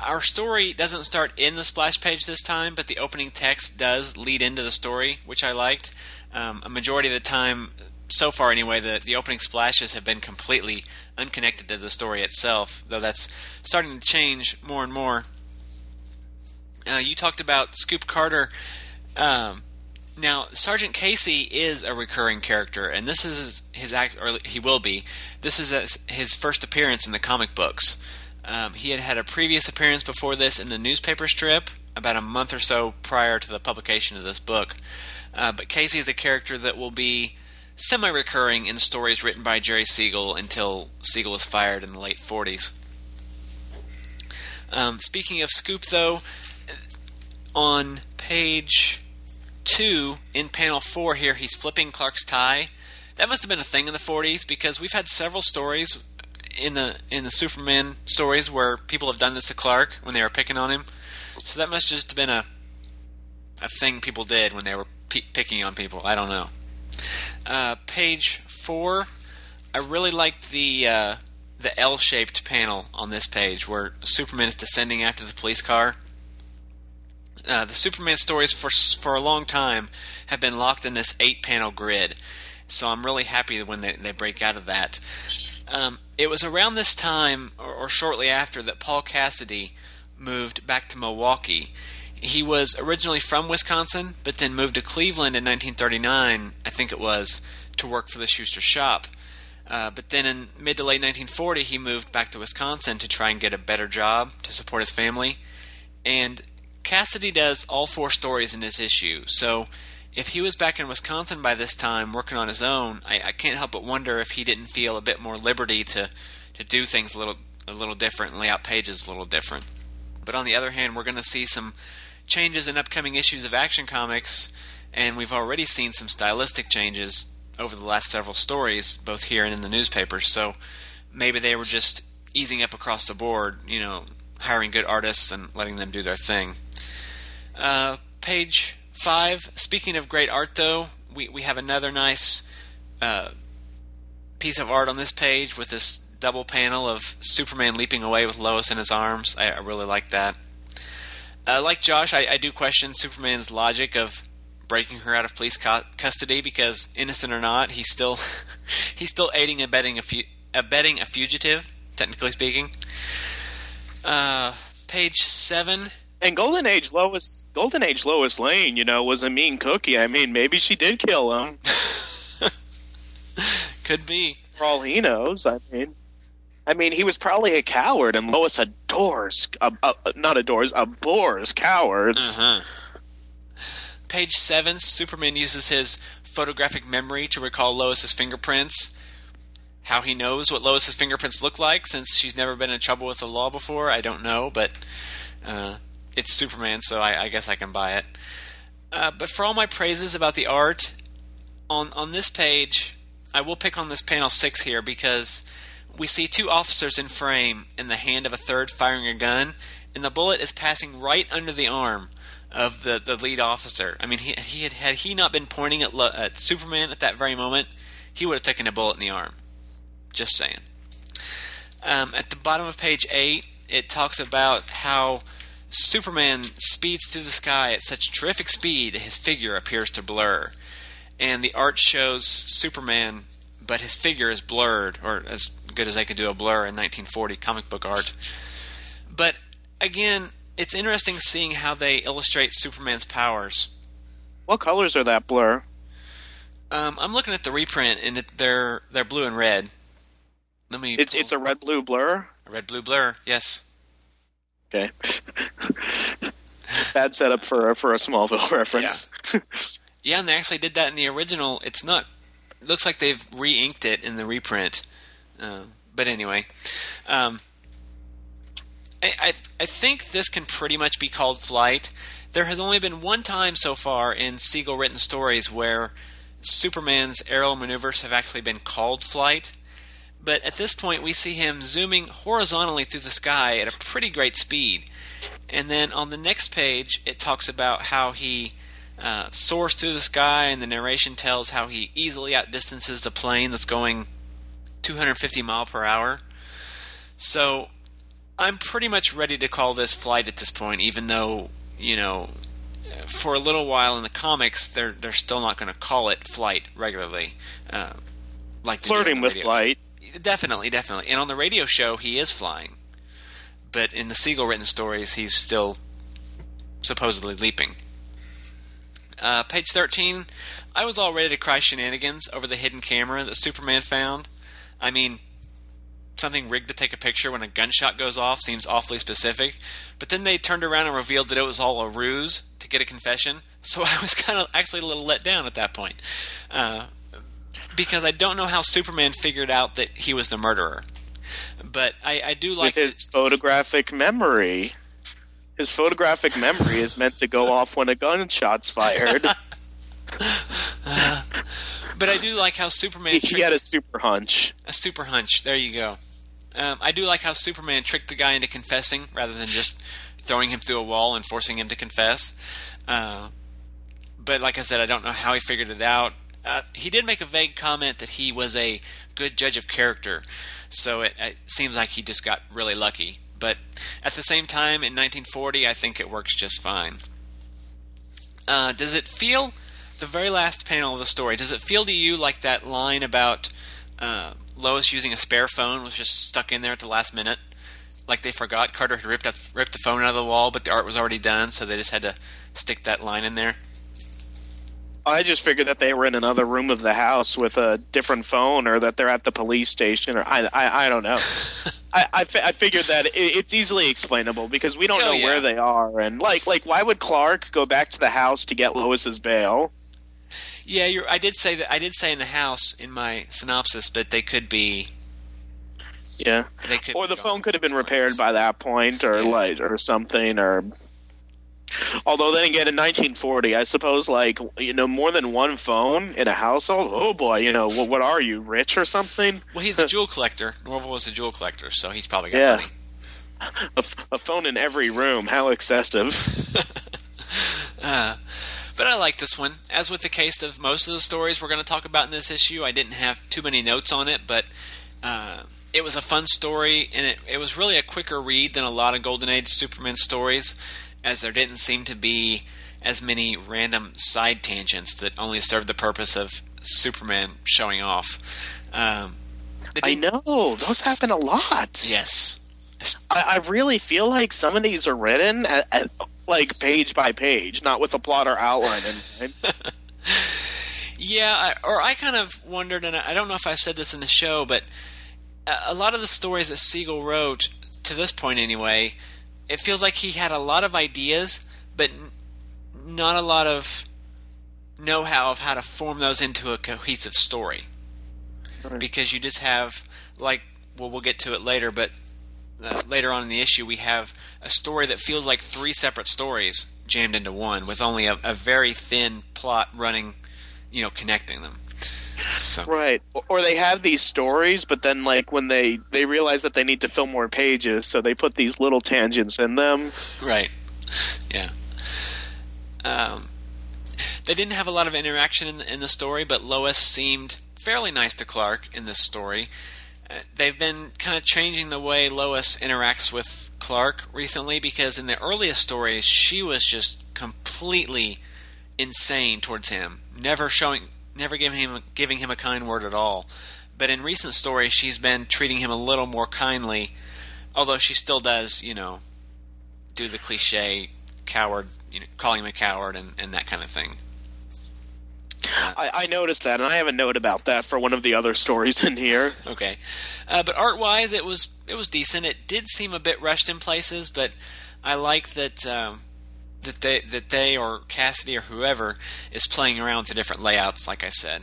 our story doesn't start in the splash page this time, but the opening text does lead into the story, which I liked. Um, a majority of the time, so far anyway, the the opening splashes have been completely unconnected to the story itself. Though that's starting to change more and more. Uh, you talked about Scoop Carter. Um, now, Sergeant Casey is a recurring character, and this is his, act, or he will be. This is his- his first appearance in the comic books. Um, he had had a previous appearance before this in the newspaper strip about a month or so prior to the publication of this book. Uh, but Casey is a character that will be semi-recurring in stories written by Jerry Siegel until Siegel was fired in the late 40s. Um, speaking of Scoop, though, on page two in panel four here, he's flipping Clark's tie. That must have been a thing in the 40s because we've had several stories in the in the Superman stories where people have done this to Clark when they were picking on him. So that must just have been a a thing people did when they were p- picking on people. I don't know. Uh, page four. I really liked the uh, the L-shaped panel on this page where Superman is descending after the police car. Uh, the Superman stories for for a long time have been locked in this eight-panel grid, so I'm really happy when they, they break out of that. Um, it was around this time, or, or shortly after, that Paul Cassidy moved back to Milwaukee. He was originally from Wisconsin, but then moved to Cleveland in 1939, I think it was, to work for the Shuster shop. Uh, but then in mid to late 1940, he moved back to Wisconsin to try and get a better job to support his family. And Cassidy does all four stories in this issue. So if he was back in Wisconsin by this time working on his own, I, I can't help but wonder if he didn't feel a bit more liberty to, to do things a little a little different and lay out pages a little different. But on the other hand, we're going to see some changes in upcoming issues of Action Comics, and we've already seen some stylistic changes over the last several stories, both here and in the newspapers. So maybe they were just easing up across the board, you know, hiring good artists and letting them do their thing. Uh, page five. Speaking of great art, though, we we have another nice uh, piece of art on this page with this double panel of Superman leaping away with Lois in his arms. I, I really like that. Uh, like Josh, I, I, do question Superman's logic of breaking her out of police co- custody because, innocent or not, he's still he's still aiding and abetting a, fu- abetting a fugitive, technically speaking. Uh, page seven. And Golden Age Lois, Golden Age Lois Lane, you know, was a mean cookie. I mean, maybe she did kill him. Could be. For all he knows, I mean. I mean, he was probably a coward, and Lois adores, uh, uh, not adores, abhors cowards. Uh-huh. Page seven, Superman uses his photographic memory to recall Lois's fingerprints. How he knows what Lois's fingerprints look like, since she's never been in trouble with the law before, I don't know, but uh, it's Superman, so I, I, guess I can buy it. Uh, but for all my praises about the art, on on this page, I will pick on this panel six here because we see two officers in frame and the hand of a third firing a gun, and the bullet is passing right under the arm of the, the lead officer. I mean, he, he had had he not been pointing at, at Superman at that very moment, he would have taken a bullet in the arm. Just saying. Um, at the bottom of page eight, it talks about how Superman speeds through the sky at such terrific speed that his figure appears to blur. And the art shows Superman, but his figure is blurred, or as good as they could do a blur in 1940 comic book art. But again, it's interesting seeing how they illustrate Superman's powers. What colors are that blur? Um, I'm looking at the reprint, and it, they're they're blue and red. Let me. It's it's a red blue blur. A red blue blur. Yes. Okay. Bad setup for for a Smallville reference. Yeah. yeah, and they actually did that in the original. It's not. It looks like they've re-inked it in the reprint. Uh, but anyway, um, I, I I think this can pretty much be called flight. There has only been one time so far in Siegel written stories where Superman's aerial maneuvers have actually been called flight. But at this point, we see him zooming horizontally through the sky at a pretty great speed. And then on the next page, it talks about how he uh, soars through the sky, and the narration tells how he easily outdistances the plane that's going 250 mile per hour. So I'm pretty much ready to call this flight at this point, even though you know, for a little while in the comics, they're they're still not going to call it flight regularly. Uh, like flirting with flight. Definitely, definitely. And on the radio show, he is flying. But in the Siegel written stories, he's still supposedly leaping. Uh, page 13. I was all ready to cry shenanigans over the hidden camera that Superman found. I mean, something rigged to take a picture when a gunshot goes off seems awfully specific. But then they turned around and revealed that it was all a ruse to get a confession. So I was kind of actually a little let down at that point. Uh, because I don't know how Superman figured out that he was the murderer. But I, I do like with his photographic memory. His photographic memory is meant to go off when a gunshot's fired. uh, but I do like how Superman. He, he had a super hunch. A super hunch. There you go. Um, I do like how Superman tricked the guy into confessing rather than just throwing him through a wall and forcing him to confess. Uh, but like I said, I don't know how he figured it out. Uh, he did make a vague comment that he was a good judge of character, so it, it seems like he just got really lucky. But at the same time, in 1940, I think it works just fine. Uh, does it feel the very last panel of the story? Does it feel to you like that line about uh, Lois using a spare phone was just stuck in there at the last minute? Like they forgot Carter had ripped, up, ripped the phone out of the wall, but the art was already done, so they just had to stick that line in there. I just figured that they were in another room of the house with a different phone, or that they're at the police station, or I, I, I don't know. I, I, fi- I figured that it, it's easily explainable because we don't Oh, know yeah. where they are, and like, like, why would Clark go back to the house to get Lois's bail? Yeah, you're, I did say that. I did say in the house in my synopsis, but they could be. Yeah, They could or the phone could have been repaired by that point, or Yeah. like, or something, or. Although then again, in 1940, I suppose like you know more than one phone in a household. Oh boy, you know what? What are you rich or something? Well, he's a jewel collector. Norval was a jewel collector, so he's probably got Yeah. money. A, a phone in every room. How excessive. Uh, but I like this one. As with the case of most of the stories we're going to talk about in this issue, I didn't have too many notes on it, but uh, it was a fun story, and it, it was really a quicker read than a lot of Golden Age Superman stories, as there didn't seem to be as many random side tangents that only served the purpose of Superman showing off. Um, I know those happen a lot. Yes. I, I really feel like some of these are written at, at, like page by page, not with a plot or outline. And Yeah, I, or I kind of wondered, and I don't know if I said this in the show, but a lot of the stories that Siegel wrote, to this point anyway, it feels like he had a lot of ideas, but n- not a lot of know-how of how to form those into a cohesive story. Right. Because you just have, like, well, we'll get to it later, but uh, later on in the issue, we have a story that feels like three separate stories jammed into one, with only a, a very thin plot running, you know, connecting them. So, right, or, or they have these stories, but then like when they they realize that they need to fill more pages, so they put these little tangents in them. right, yeah. Um, they didn't have a lot of interaction in, in the story, but Lois seemed fairly nice to Clark in this story. They've been kind of changing the way Lois interacts with Clark recently because in the earliest stories she was just completely insane towards him, never showing, never giving him giving him a kind word at all. But in recent stories, she's been treating him a little more kindly, although she still does, you know, do the cliche coward, you know, calling him a coward and, and that kind of thing. I, I noticed that, and I have a note about that for one of the other stories in here. Okay, uh, but art wise, it was it was decent. It did seem a bit rushed in places, but I like that um, that they that they or Cassidy or whoever is playing around with the different layouts. Like I said,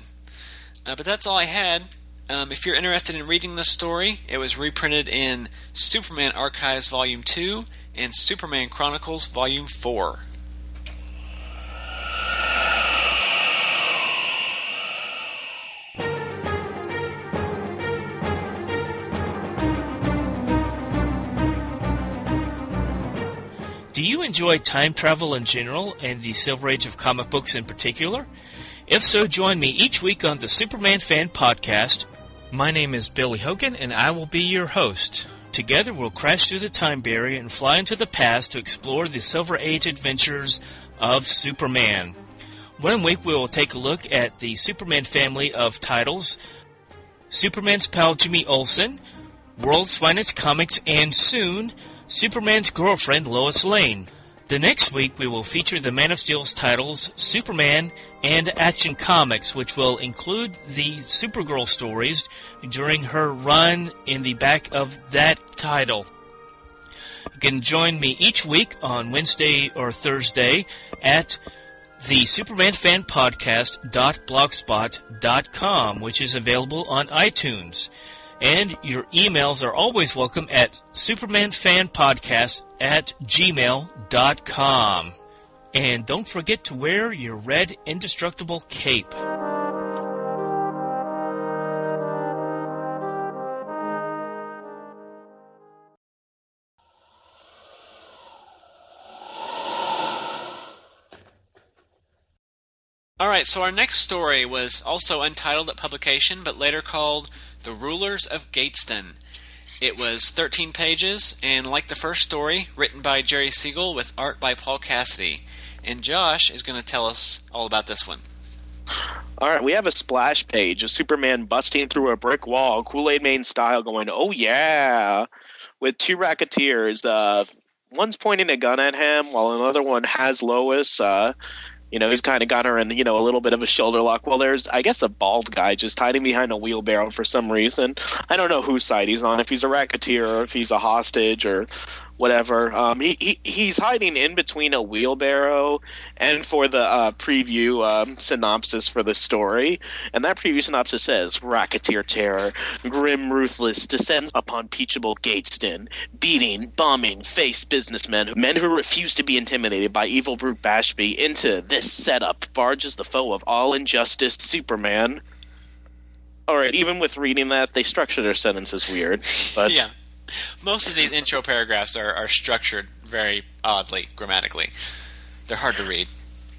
uh, but that's all I had. Um, if you're interested in reading this story, it was reprinted in Superman Archives Volume Two and Superman Chronicles Volume Four. You enjoy time travel in general and the Silver Age of comic books in particular? If so, join me each week on the Superman Fan Podcast. My name is Billy Hogan, and I will be your host. Together, we'll crash through the time barrier and fly into the past to explore the Silver Age adventures of Superman. One week, we will take a look at the Superman family of titles Superman's pal Jimmy Olsen, World's Finest Comics, and soon, Superman's girlfriend Lois Lane. The next week, we will feature the Man of Steel's titles Superman and Action Comics, which will include the Supergirl stories during her run in the back of that title. You can join me each week on Wednesday or Thursday at the Superman Fan Podcast.blogspot.com, which is available on iTunes. And your emails are always welcome at supermanfanpodcast at gmail.com. And don't forget to wear your red indestructible cape. All right, so our next story was also untitled at publication, but later called the Rulers of Gateston. It was 13 pages, and like the first story, written by Jerry Siegel with art by Paul Cassidy. And Josh is going to tell us all about this one. All right, we have a splash page of Superman busting through a brick wall, Kool Aid Man style, going, "Oh yeah!" with two racketeers. Uh, one's pointing a gun at him, while another one has Lois. Uh, you know, he's kind of got her in, you know, a little bit of a shoulder lock. Well, there's, I guess, a bald guy just hiding behind a wheelbarrow for some reason. I don't know whose side he's on, if he's a racketeer or if he's a hostage or whatever. Um, he, he he's hiding in between a wheelbarrow and for the uh, preview um, synopsis for the story, and that preview synopsis says racketeer terror, grim, ruthless descends upon Peachable Gateston, beating, bombing, face businessmen, men who refuse to be intimidated by evil brute Bashby. Into this setup barges the foe of all injustice, Superman. All right, even with reading that, they structure their sentences weird. But yeah. Most of these intro paragraphs are, are structured very oddly grammatically. They're hard to read.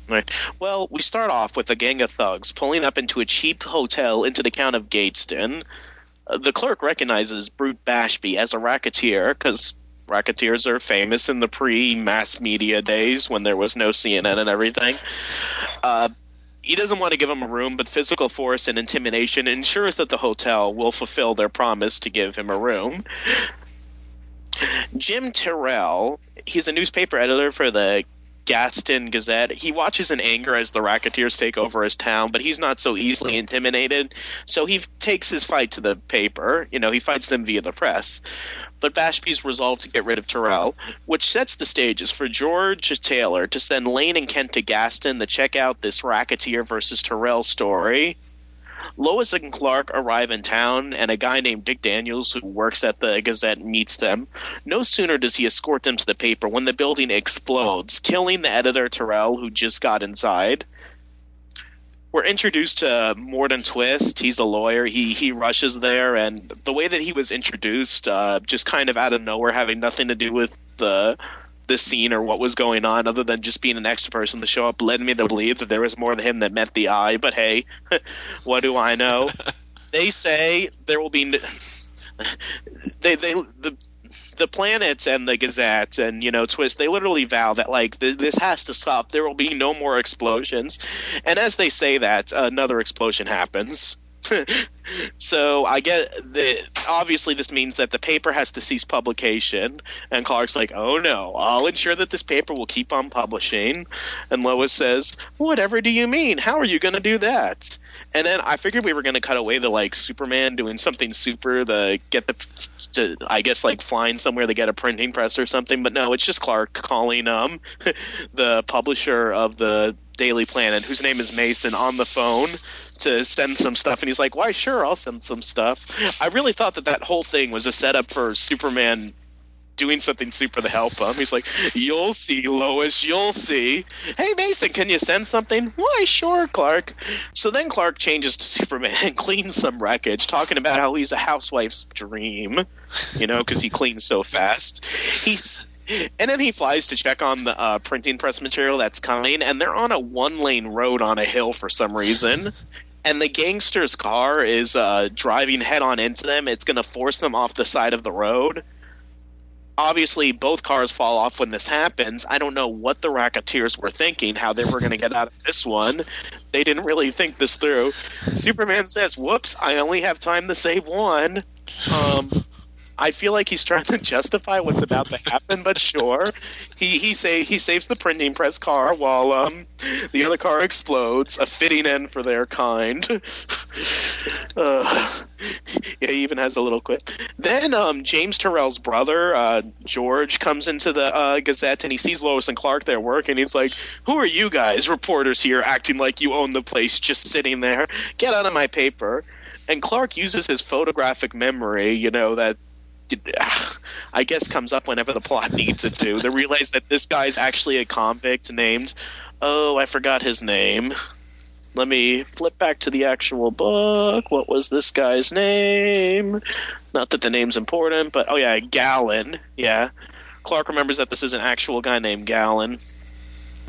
Right. Well, we start off with a gang of thugs pulling up into a cheap hotel into the town of Gateston. Uh, the clerk recognizes Brute Bashby as a racketeer because racketeers are famous in the pre-mass media days when there was no CNN and everything. Uh, he doesn't want to give him a room, but physical force and intimidation ensures that the hotel will fulfill their promise to give him a room. Jim Terrell, he's a newspaper editor for the Gaston Gazette. He watches in anger as the racketeers take over his town, but he's not so easily intimidated. So he takes his fight to the paper. You know, he fights them via the press. But Bashby's resolved to get rid of Terrell, which sets the stages for George Taylor to send Lane and Kent to Gaston to check out this racketeer versus Terrell story. Lois and Clark arrive in town, and a guy named Dick Daniels, who works at the Gazette, meets them. No sooner does he escort them to the paper when the building explodes, killing the editor Terrell, who just got inside. We're introduced to Morden Twist. He's a lawyer. He he rushes there, and the way that he was introduced, uh, just kind of out of nowhere, having nothing to do with the the scene or what was going on, other than just being an extra person to show up, led me to believe that there was more to him that met the eye. But hey, what do I know? they say there will be. They they the the planets and the Gazette and you know Twist they literally vow that like th- this has to stop. There will be no more explosions, and as they say that, another explosion happens. so I get that obviously this means that the paper has to cease publication, and Clark's like, "Oh no, I'll ensure that this paper will keep on publishing." And Lois says, "Whatever do you mean? How are you going to do that?" And then I figured we were going to cut away to like Superman doing something super to get the, to I guess like flying somewhere to get a printing press or something. But no, it's just Clark calling um the publisher of the Daily Planet, whose name is Mason, on the phone to send some stuff, and he's like, "Why, sure, I'll send some stuff." I really thought that that whole thing was a setup for Superman doing something super to help him. He's like, "You'll see, Lois. You'll see." Hey, Mason, can you send something? Why, sure, Clark. So then Clark changes to Superman and cleans some wreckage, talking about how he's a housewife's dream, you know, because he cleans so fast. He's and then he flies to check on the uh, printing press material that's coming, and they're on a one lane road on a hill for some reason. And the gangster's car is uh, driving head on into them. It's going to force them off the side of the road. Obviously, both cars fall off when this happens. I don't know what the racketeers were thinking, how they were going to get out of this one. They didn't really think this through. Superman says, Whoops, I only have time to save one. Um, I feel like he's trying to justify what's about to happen, but sure. He he say he saves the printing press car while um the other car explodes, a fitting end for their kind. uh, yeah, he even has a little quip. Then um James Terrell's brother, uh, George, comes into the uh, Gazette and he sees Lois and Clark there working. He's like, "Who are you guys, reporters here, acting like you own the place, just sitting there? Get out of my paper." And Clark uses his photographic memory, you know, that I guess comes up whenever the plot needs it to. They realize that this guy's actually a convict named oh, I forgot his name. Let me flip back to the actual book. What was this guy's name? Not that the name's important, but oh yeah, Gallon. Yeah. Clark remembers that this is an actual guy named Gallon.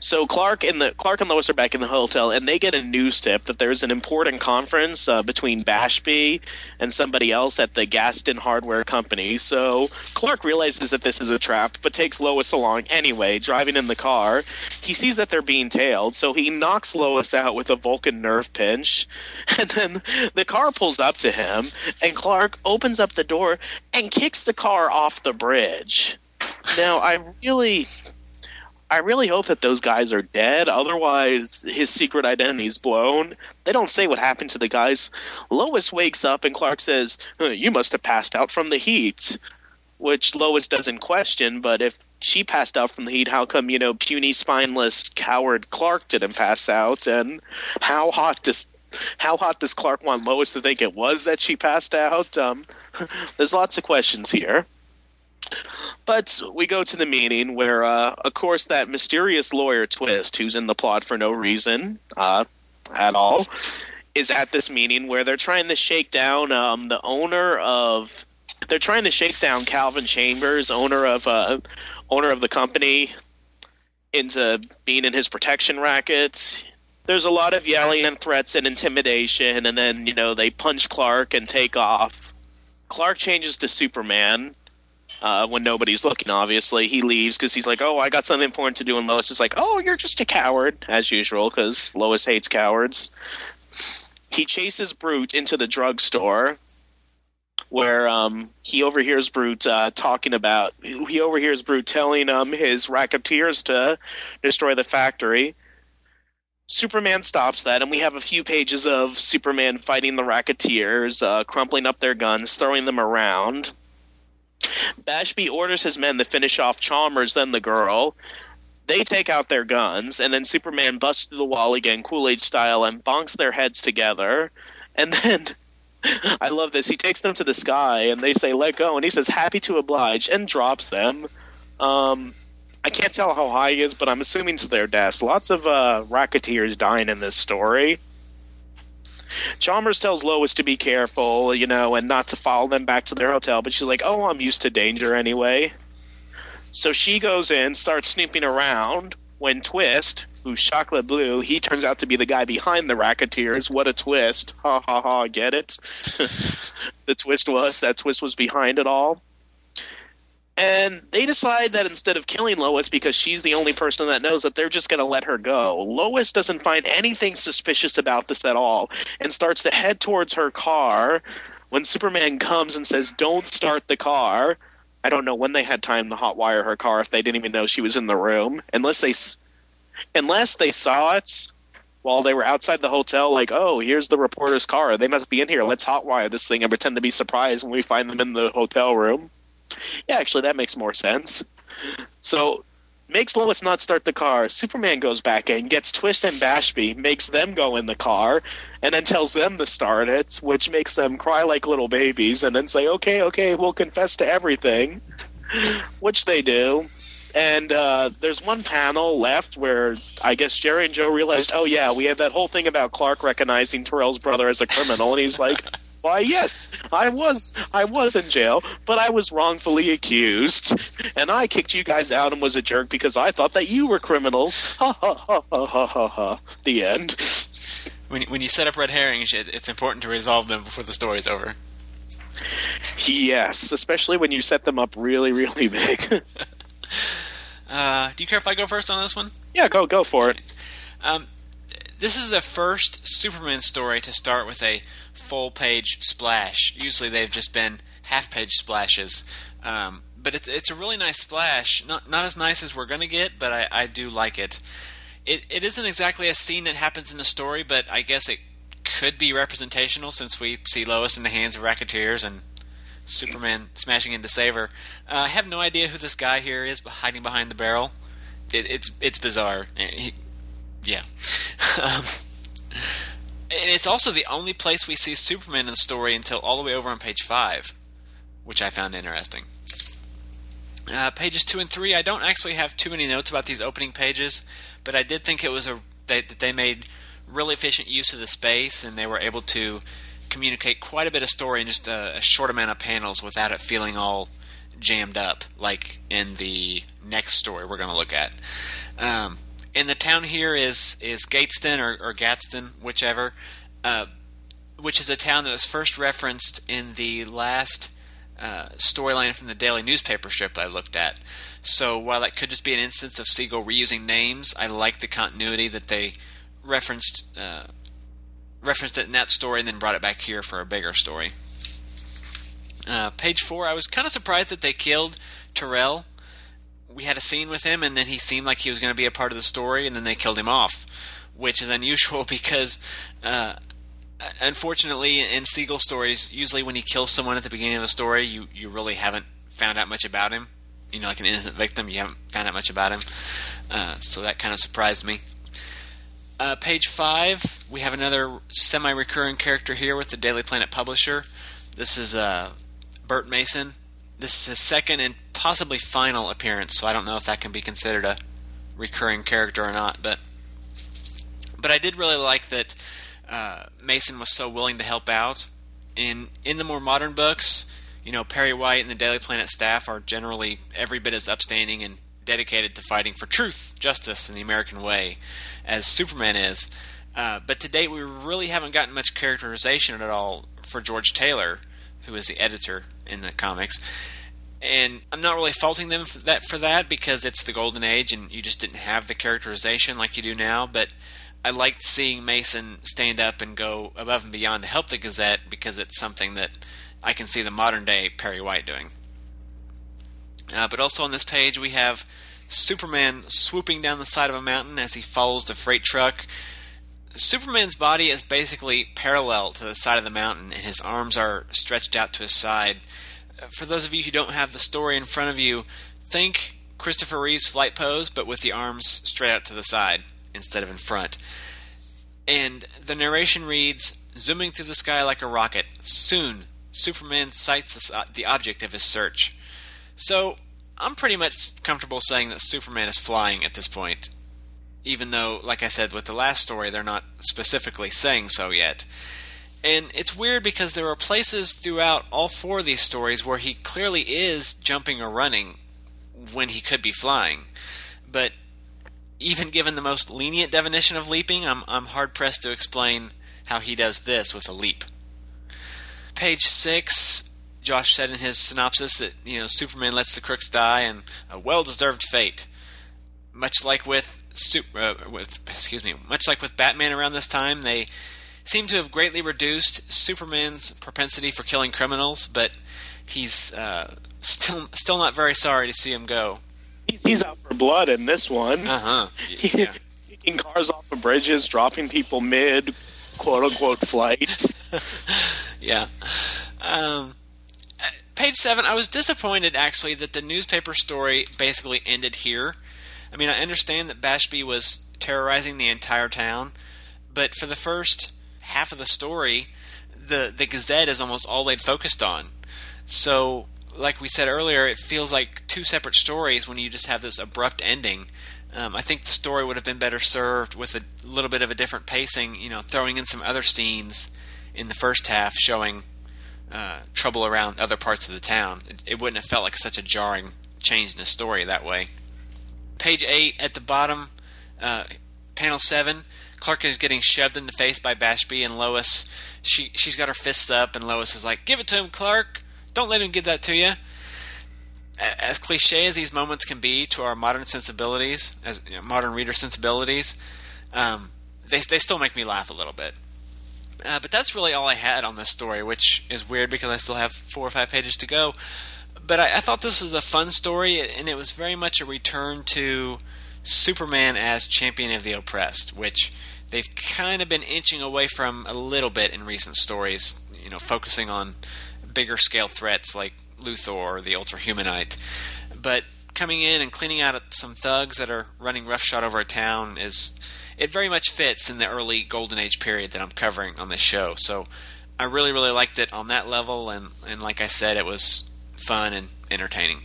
So Clark and the Clark and Lois are back in the hotel, and they get a news tip that there's an important conference uh, between Bashby and somebody else at the Gaston Hardware Company. So Clark realizes that this is a trap, but takes Lois along anyway. Driving in the car, he sees that they're being tailed, so he knocks Lois out with a Vulcan nerve pinch, and then the car pulls up to him, and Clark opens up the door and kicks the car off the bridge. Now I really I really hope that those guys are dead. Otherwise, his secret identity is blown. They don't say what happened to the guys. Lois wakes up and Clark says, huh, You must have passed out from the heat. Which Lois doesn't question, but if she passed out from the heat, how come, you know, puny, spineless, coward Clark didn't pass out? And how hot does. How hot does Clark want Lois to think it was that she passed out? Um, there's lots of questions here. But we go to the meeting where, uh, of course, that mysterious lawyer Twist, who's in the plot for no reason uh, at all, is at this meeting where they're trying to shake down um, the owner of. They're trying to shake down Calvin Chalmers, owner of uh, owner of the company, into being in his protection racket. There's a lot of yelling and threats and intimidation, and then you know they punch Clark and take off. Clark changes to Superman, uh, when nobody's looking. Obviously, he leaves because he's like, "Oh, I got something important to do," and Lois is like, "Oh, you're just a coward," as usual, because Lois hates cowards. He chases Brute into the drugstore, where um, he overhears Brute uh, talking about. He overhears Brute telling um, his racketeers to destroy the factory. Superman stops that, and we have a few pages of Superman fighting the racketeers, uh, crumpling up their guns, throwing them around. Bashby orders his men to finish off Chalmers, then the girl. They take out their guns, and then Superman busts through the wall again, Kool Aid style, and bonks their heads together. And then, I love this, he takes them to the sky, and they say, let go, and he says, happy to oblige, and drops them. Um, I can't tell how high he is, but I'm assuming to their deaths. Lots of uh, racketeers dying in this story. Chalmers tells Lois to be careful, you know, and not to follow them back to their hotel, but she's like, oh, I'm used to danger anyway. So she goes in, starts snooping around, when Twist, who's chocolate blue, he turns out to be the guy behind the racketeers. What a twist. Ha ha ha, get it? the twist was that Twist was behind it all. And they decide that instead of killing Lois because she's the only person that knows that they're just going to let her go. Lois doesn't find anything suspicious about this at all and starts to head towards her car when Superman comes and says, Don't start the car. I don't know when they had time to hotwire her car if they didn't even know she was in the room. Unless they, unless they saw it while they were outside the hotel, like, oh, here's the reporter's car. They must be in here. Let's hotwire this thing and pretend to be surprised when we find them in the hotel room. Yeah, actually, that makes more sense. So, makes Lois not start the car. Superman goes back in, gets Twist and Bashby, makes them go in the car, and then tells them to start it, which makes them cry like little babies, and then say, okay, okay, we'll confess to everything, which they do. And uh, there's one panel left where I guess Jerry and Joe realized, oh, yeah, we had that whole thing about Clark recognizing Terrell's brother as a criminal, and he's like, why, yes, I was I was in jail, but I was wrongfully accused, and I kicked you guys out and was a jerk because I thought that you were criminals. Ha ha ha ha ha ha ha. The end. When when you set up red herrings, it's important to resolve them before the story's over. Yes, especially when you set them up really, really big. uh, do you care if I go first on this one? Yeah, go go for it. Um, this is the first Superman story to start with a full page splash. Usually they've just been half page splashes. Um, but it's it's a really nice splash. Not not as nice as we're gonna get, but I, I do like it. It it isn't exactly a scene that happens in the story, but I guess it could be representational since we see Lois in the hands of racketeers and Superman smashing into Saver. Uh, I have no idea who this guy here is hiding behind the barrel. It, it's it's bizarre. He, yeah. um, and it's also the only place we see Superman in the story until all the way over on page 5, which I found interesting. Uh, pages 2 and 3, I don't actually have too many notes about these opening pages, but I did think it was a that they made really efficient use of the space and they were able to communicate quite a bit of story in just a, a short amount of panels without it feeling all jammed up like in the next story we're going to look at. Um, and the town here is is Gateston or, or Gadsden, whichever, uh, which is a town that was first referenced in the last uh, storyline from the daily newspaper strip I looked at. So while that could just be an instance of Siegel reusing names, I like the continuity that they referenced uh, referenced it in that story and then brought it back here for a bigger story. Uh, page four, I was kind of surprised that they killed Terrell. We had a scene with him, and then he seemed like he was going to be a part of the story, and then they killed him off, which is unusual because, uh, unfortunately, in Siegel stories, usually when he kills someone at the beginning of a story, you, you really haven't found out much about him. You know, like an innocent victim, you haven't found out much about him. Uh, so that kind of surprised me. Uh, page five, we have another semi-recurring character here with the Daily Planet publisher. This is uh, Bert Mason. This is his second and possibly final appearance, so I don't know if that can be considered a recurring character or not. But but I did really like that uh, Mason was so willing to help out. In in the more modern books, you know, Perry White and the Daily Planet staff are generally every bit as upstanding and dedicated to fighting for truth, justice, and the American way as Superman is. Uh, but to date, we really haven't gotten much characterization at all for George Taylor, who is the editor in the comics. And I'm not really faulting them for that for that because it's the golden age and you just didn't have the characterization like you do now. But I liked seeing Mason stand up and go above and beyond to help the Gazette because it's something that I can see the modern day Perry White doing. Uh, but also on this page we have Superman swooping down the side of a mountain as he follows the freight truck. Superman's body is basically parallel to the side of the mountain, and his arms are stretched out to his side. For those of you who don't have the story in front of you, think Christopher Reeve's flight pose, but with the arms straight out to the side instead of in front. And the narration reads Zooming through the sky like a rocket, soon Superman sights the uh, object of his search. So, I'm pretty much comfortable saying that Superman is flying at this point, even though, like I said with the last story, they're not specifically saying so yet. And it's weird because there are places throughout all four of these stories where he clearly is jumping or running when he could be flying. But even given the most lenient definition of leaping, I'm, I'm hard pressed to explain how he does this with a leap. Page 6 Josh said in his synopsis that you know Superman lets the crooks die and a well-deserved fate. Much like with uh, with excuse me, much like with Batman around this time, they seem to have greatly reduced Superman's propensity for killing criminals, but he's uh, still still not very sorry to see him go. He's, he's out for blood in this one. Uh huh. Yeah. Taking cars off of bridges, dropping people mid quote unquote flight. yeah. Um, page seven, I was disappointed actually that the newspaper story basically ended here. I mean, I understand that Bashby was terrorizing the entire town, but for the first half of the story, the the Gazette is almost all they'd focused on. So, like we said earlier, it feels like two separate stories when you just have this abrupt ending. Um, I think the story would have been better served with a little bit of a different pacing. You know, throwing in some other scenes in the first half, showing uh, trouble around other parts of the town. It, it, wouldn't have felt like such a jarring change in the story that way. Page 8 at the bottom, uh, panel 7, Clark is getting shoved in the face by Bashby, and Lois, she, she's got her fists up, and Lois is like, Give it to him, Clark! Don't let him give that to you. As cliche as these moments can be to our modern sensibilities, as you know, modern reader sensibilities, um, they, they still make me laugh a little bit. Uh, but that's really all I had on this story, which is weird because I still have four or five pages to go. But I, I thought this was a fun story, and it was very much a return to Superman as champion of the oppressed, which they've kind of been inching away from a little bit in recent stories, you know, focusing on bigger scale threats like Luthor or the Ultra Humanite. But coming in and cleaning out some thugs that are running roughshod over a town is it very much fits in the early golden age period that I'm covering on this show. So I really, really liked it on that level, and and like I said, it was fun and entertaining.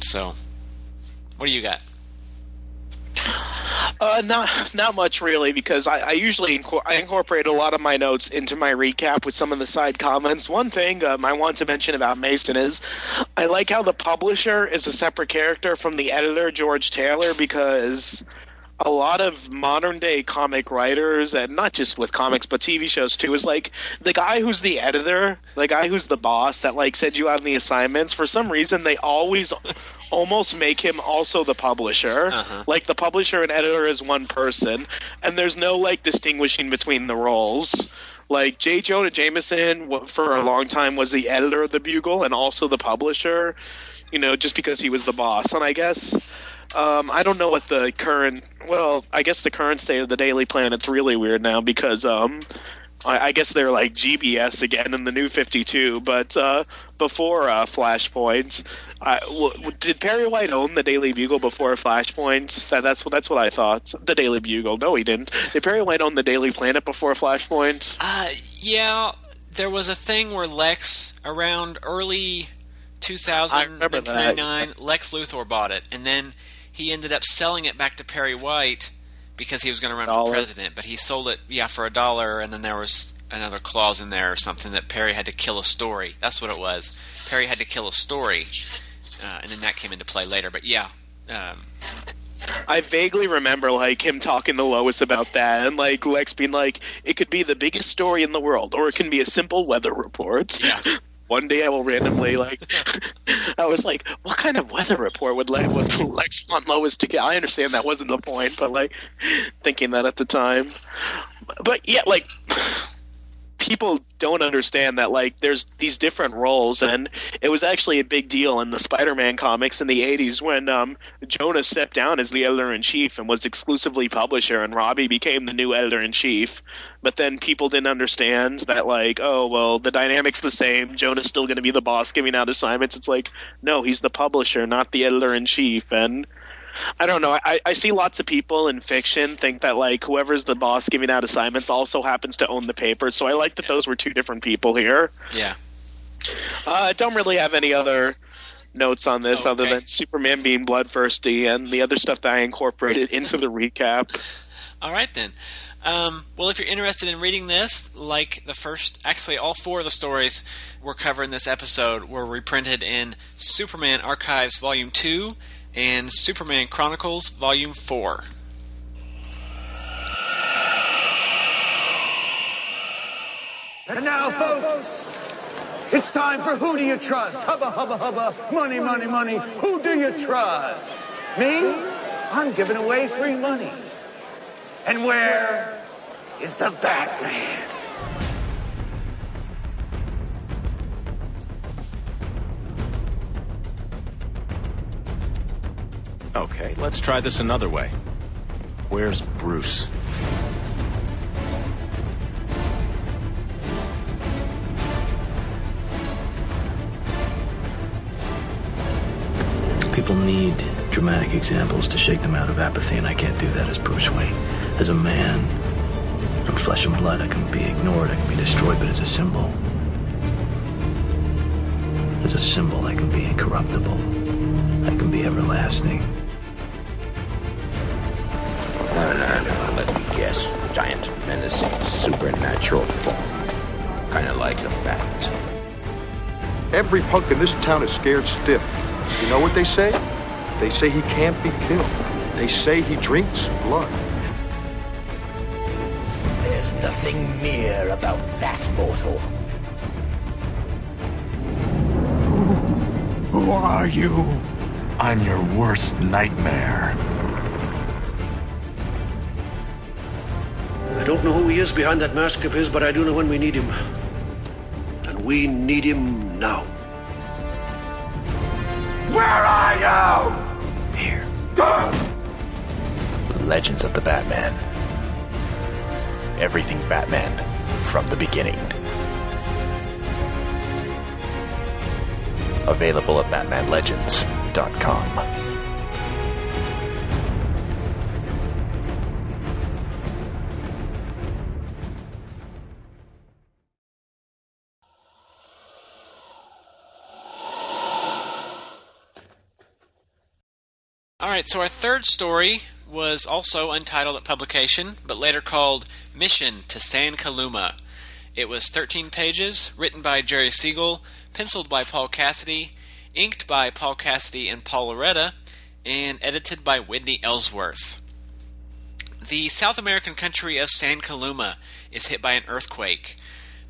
So, what do you got? Uh, not not much really, because I, I usually inco- I incorporate a lot of my notes into my recap with some of the side comments. One thing um, I want to mention about Mason is I like how the publisher is a separate character from the editor George Taylor because a lot of modern day comic writers and not just with comics but TV shows too is like the guy who's the editor, the guy who's the boss that like sends you out on the assignments. For some reason, they always almost make him also the publisher. Uh-huh. Like the publisher and editor is one person, and there's no like distinguishing between the roles. Like J. Jonah Jameson, for a long time, was the editor of the Bugle and also the publisher. You know, just because he was the boss, and I guess um, I don't know what the current. Well, I guess the current state of the Daily Planet's really weird now because um, I, I guess they're like GBS again in the new Fifty Two. But uh, before uh, Flashpoint, I, w- did Perry White own the Daily Bugle before Flashpoint? That, that's what that's what I thought. The Daily Bugle. No, he didn't. Did Perry White own the Daily Planet before Flashpoint? Uh, yeah, there was a thing where Lex, around early 2000, I remember that. 1999, Lex Luthor bought it, and then he ended up selling it back to Perry White because he was going to run Dollar. for president. But he sold it, yeah, for a dollar, and then there was another clause in there or something that Perry had to kill a story. That's what it was. Perry had to kill a story, uh, and then that came into play later. But yeah, um, I vaguely remember like him talking to Lois about that, and like Lex being like, "It could be the biggest story in the world, or it can be a simple weather report." Yeah. One day I will randomly like. I was like, "What kind of weather report would, Le- would Lex want Lois to get?" I understand that wasn't the point, but like thinking that at the time. But yeah, like people don't understand that like there's these different roles and it was actually a big deal in the spider-man comics in the 80s when um, jonah stepped down as the editor-in-chief and was exclusively publisher and robbie became the new editor-in-chief but then people didn't understand that like oh well the dynamic's the same jonah's still going to be the boss giving out assignments it's like no he's the publisher not the editor-in-chief and I don't know. I, I see lots of people in fiction think that like whoever's the boss giving out assignments also happens to own the paper. So I like that those were two different people here. yeah. Uh, I don't really have any other notes on this Oh, other than Superman being bloodthirsty and the other stuff that I incorporated into the recap. All right then. Um, well, if you're interested in reading this, like the first, actually all four of the stories we're covering this episode were reprinted in Superman Archives Volume Two and Superman Chronicles Volume Four. And now, folks, it's time for Who Do You Trust? Hubba, hubba, hubba. Money, money, money. Who do you trust? Me? I'm giving away free money. And where is the Batman? Okay, let's try this another way. Where's Bruce? People need dramatic examples to shake them out of apathy, and I can't do that as Bruce Wayne. As a man, I'm flesh and blood. I can be ignored, I can be destroyed, but as a symbol, as a symbol, I can be incorruptible. I can be everlasting. No, no, no, let me guess. Giant, menacing, supernatural form. Kinda like a bat. Every punk in this town is scared stiff. You know what they say? They say he can't be killed. They say he drinks blood. There's nothing mere about that mortal. Who are you? I'm your worst nightmare. I don't know who he is behind that mask of his, but I do know when we need him. And we need him now. Where are you? Here. Legends of the Batman. Everything Batman from the beginning. Available at BatmanLegends.com. All right, so our third story was also untitled at publication, but later called Mission to San Kaluma. It was 13 pages, written by Jerry Siegel, penciled by Paul Cassidy, inked by Paul Cassidy and Paul Lauretta, and edited by Whitney Ellsworth. The South American country of San Coloma is hit by an earthquake.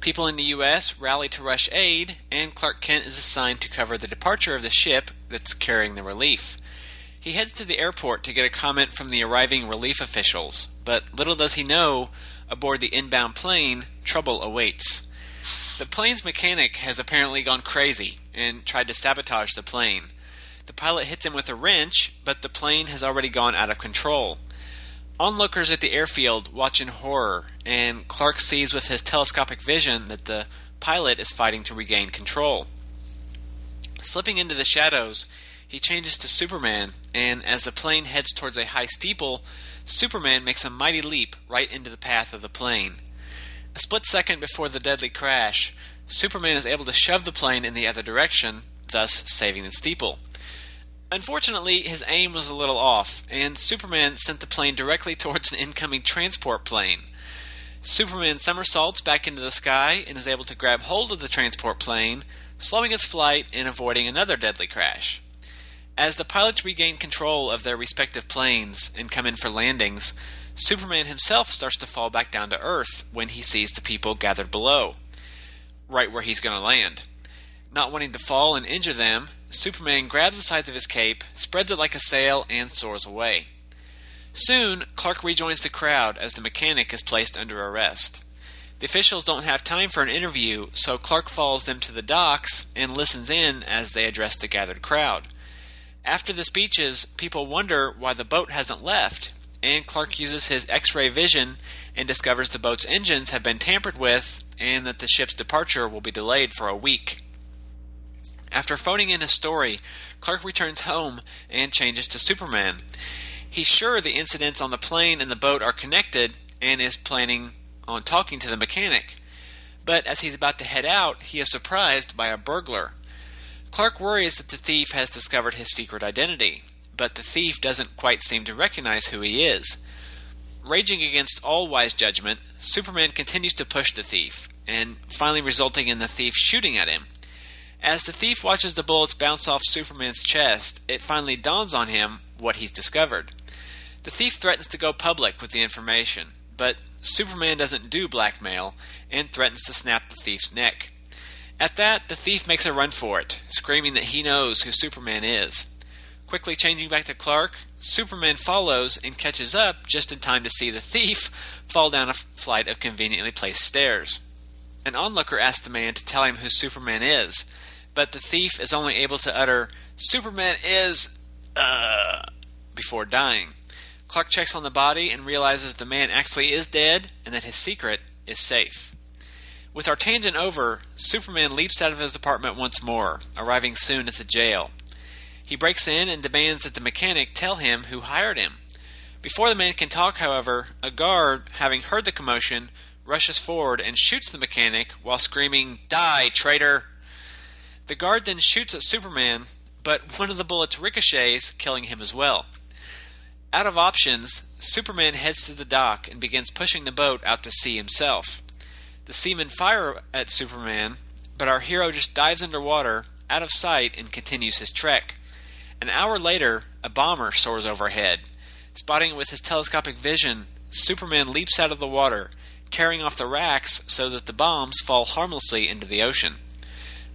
People in the U.S. rally to rush aid, and Clark Kent is assigned to cover the departure of the ship that's carrying the relief. He heads to the airport to get a comment from the arriving relief officials, but little does he know, aboard the inbound plane, trouble awaits. The plane's mechanic has apparently gone crazy and tried to sabotage the plane. The pilot hits him with a wrench, but the plane has already gone out of control. Onlookers at the airfield watch in horror, and Clark sees with his telescopic vision that the pilot is fighting to regain control. Slipping into the shadows, he changes to Superman, and as the plane heads towards a high steeple, Superman makes a mighty leap right into the path of the plane. A split second before the deadly crash, Superman is able to shove the plane in the other direction, thus saving the steeple. Unfortunately, his aim was a little off, and Superman sent the plane directly towards an incoming transport plane. Superman somersaults back into the sky and is able to grab hold of the transport plane, slowing its flight and avoiding another deadly crash. As the pilots regain control of their respective planes and come in for landings, Superman himself starts to fall back down to Earth when he sees the people gathered below, right where he's going to land. Not wanting to fall and injure them, Superman grabs the sides of his cape, spreads it like a sail, and soars away. Soon, Clark rejoins the crowd as the mechanic is placed under arrest. The officials don't have time for an interview, so Clark follows them to the docks and listens in as they address the gathered crowd. After the speeches, people wonder why the boat hasn't left, and Clark uses his X ray vision and discovers the boat's engines have been tampered with and that the ship's departure will be delayed for a week. After phoning in his story, Clark returns home and changes to Superman. He's sure the incidents on the plane and the boat are connected and is planning on talking to the mechanic. But as he's about to head out, he is surprised by a burglar. Clark worries that the thief has discovered his secret identity, but the thief doesn't quite seem to recognize who he is. Raging against all wise judgment, Superman continues to push the thief, and finally resulting in the thief shooting at him. As the thief watches the bullets bounce off Superman's chest, it finally dawns on him what he's discovered. The thief threatens to go public with the information, but Superman doesn't do blackmail and threatens to snap the thief's neck. At that, the thief makes a run for it, screaming that he knows who Superman is. Quickly changing back to Clark, Superman follows and catches up just in time to see the thief fall down a flight of conveniently placed stairs. An onlooker asks the man to tell him who Superman is, but the thief is only able to utter, Superman is. uh. before dying. Clark checks on the body and realizes the man actually is dead and that his secret is safe. With our tangent over, Superman leaps out of his apartment once more, arriving soon at the jail. He breaks in and demands that the mechanic tell him who hired him. Before the man can talk, however, a guard, having heard the commotion, rushes forward and shoots the mechanic while screaming, Die, traitor! The guard then shoots at Superman, but one of the bullets ricochets, killing him as well. Out of options, Superman heads to the dock and begins pushing the boat out to sea himself. The seamen fire at Superman, but our hero just dives underwater, out of sight, and continues his trek. An hour later, a bomber soars overhead. Spotting it with his telescopic vision, Superman leaps out of the water, carrying off the racks so that the bombs fall harmlessly into the ocean.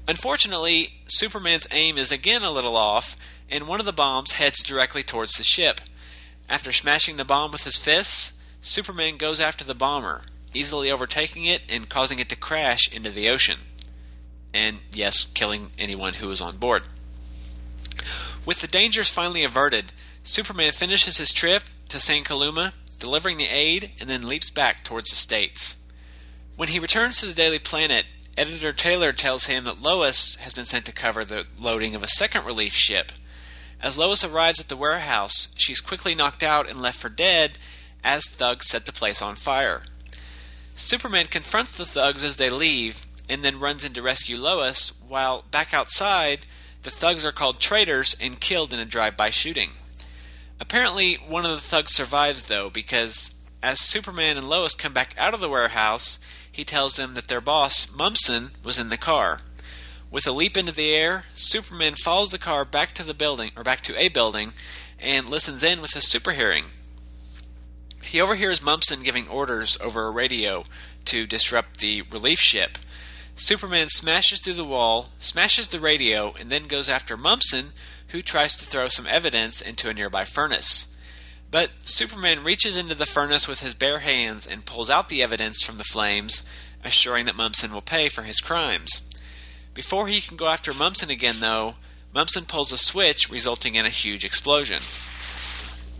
Unfortunately, Superman's aim is again a little off, and one of the bombs heads directly towards the ship. After smashing the bomb with his fists, Superman goes after the bomber, easily overtaking it and causing it to crash into the ocean. And, yes, killing anyone who was on board. With the dangers finally averted, Superman finishes his trip to San Coloma, delivering the aid, and then leaps back towards the States. When he returns to the Daily Planet, Editor Taylor tells him that Lois has been sent to cover the loading of a second relief ship. As Lois arrives at the warehouse, she's quickly knocked out and left for dead as thugs set the place on fire. Superman confronts the thugs as they leave and then runs in to rescue Lois, while back outside, the thugs are called traitors and killed in a drive by shooting. Apparently, one of the thugs survives, though, because as Superman and Lois come back out of the warehouse, he tells them that their boss, Mumson, was in the car. With a leap into the air, Superman follows the car back to the building, or back to a building, and listens in with his super hearing. He overhears Mumson giving orders over a radio to disrupt the relief ship. Superman smashes through the wall, smashes the radio, and then goes after Mumson, who tries to throw some evidence into a nearby furnace. But Superman reaches into the furnace with his bare hands and pulls out the evidence from the flames, assuring that Mumson will pay for his crimes. Before he can go after Mumson again, though, Mumson pulls a switch, resulting in a huge explosion.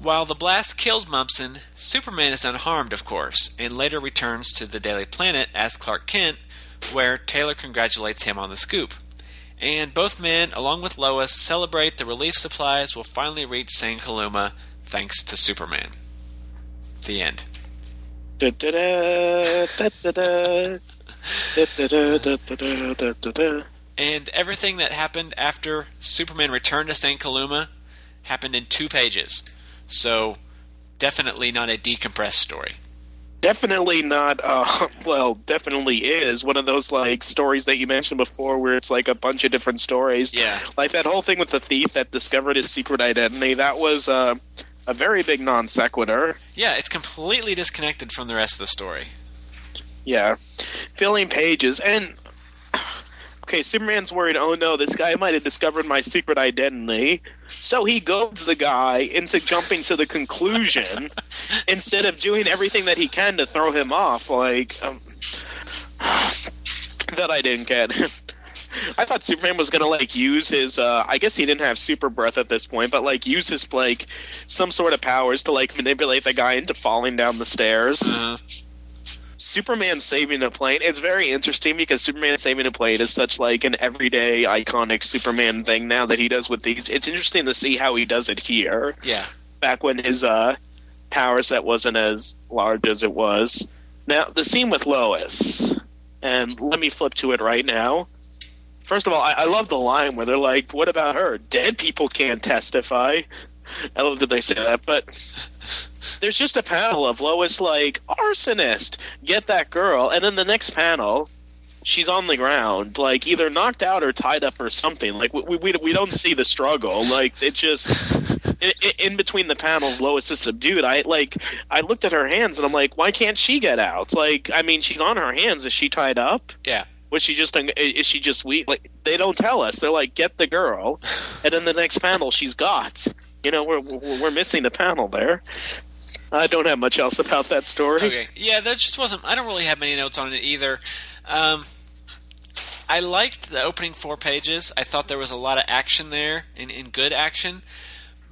While the blast kills Mumson, Superman is unharmed, of course, and later returns to the Daily Planet as Clark Kent, where Taylor congratulates him on the scoop. And both men, along with Lois, celebrate the relief supplies will finally reach San Kaluma thanks to Superman. The end. And everything that happened after Superman returned to St. Kaluma happened in two pages. So, definitely not a decompressed story. Definitely not. Uh, well, definitely is one of those like stories that you mentioned before, where it's like a bunch of different stories. Yeah. Like that whole thing with the thief that discovered his secret identity. That was uh, a very big non sequitur. Yeah, it's completely disconnected from the rest of the story. Yeah, filling pages and. Okay, Superman's worried. Oh no, this guy might have discovered my secret identity. So he goads the guy into jumping to the conclusion instead of doing everything that he can to throw him off. Like um, that, I didn't get. I thought Superman was gonna like use his. Uh, I guess he didn't have super breath at this point, but like use his like some sort of powers to like manipulate the guy into falling down the stairs. Uh, Superman saving a plane. It's very interesting because Superman saving a plane is such like an everyday iconic Superman thing now that he does with these. It's interesting to see how he does it here. yeah. Back when his uh, power set wasn't as large as it was. Now the scene with Lois, and let me flip to it right now. First of all, I, I love the line where they're like, "What about her? Dead people can't testify." I love that they say that, but there's just a panel of Lois like arsonist, get that girl, and then the next panel, she's on the ground, like either knocked out or tied up or something. Like we we, we don't see the struggle. Like it just in, in between the panels, Lois is subdued. I like I looked at her hands and I'm like, why can't she get out? Like I mean, she's on her hands. Is she tied up? Yeah. Was she just uh, is she just weak? Like they don't tell us. They're like, get the girl, and then the next panel, she's got. You know, we're we're missing the panel there. I don't have much else about that story. Okay. Yeah, that just wasn't. I don't really have many notes on it either. Um, I liked the opening four pages. I thought there was a lot of action there, and, and good action.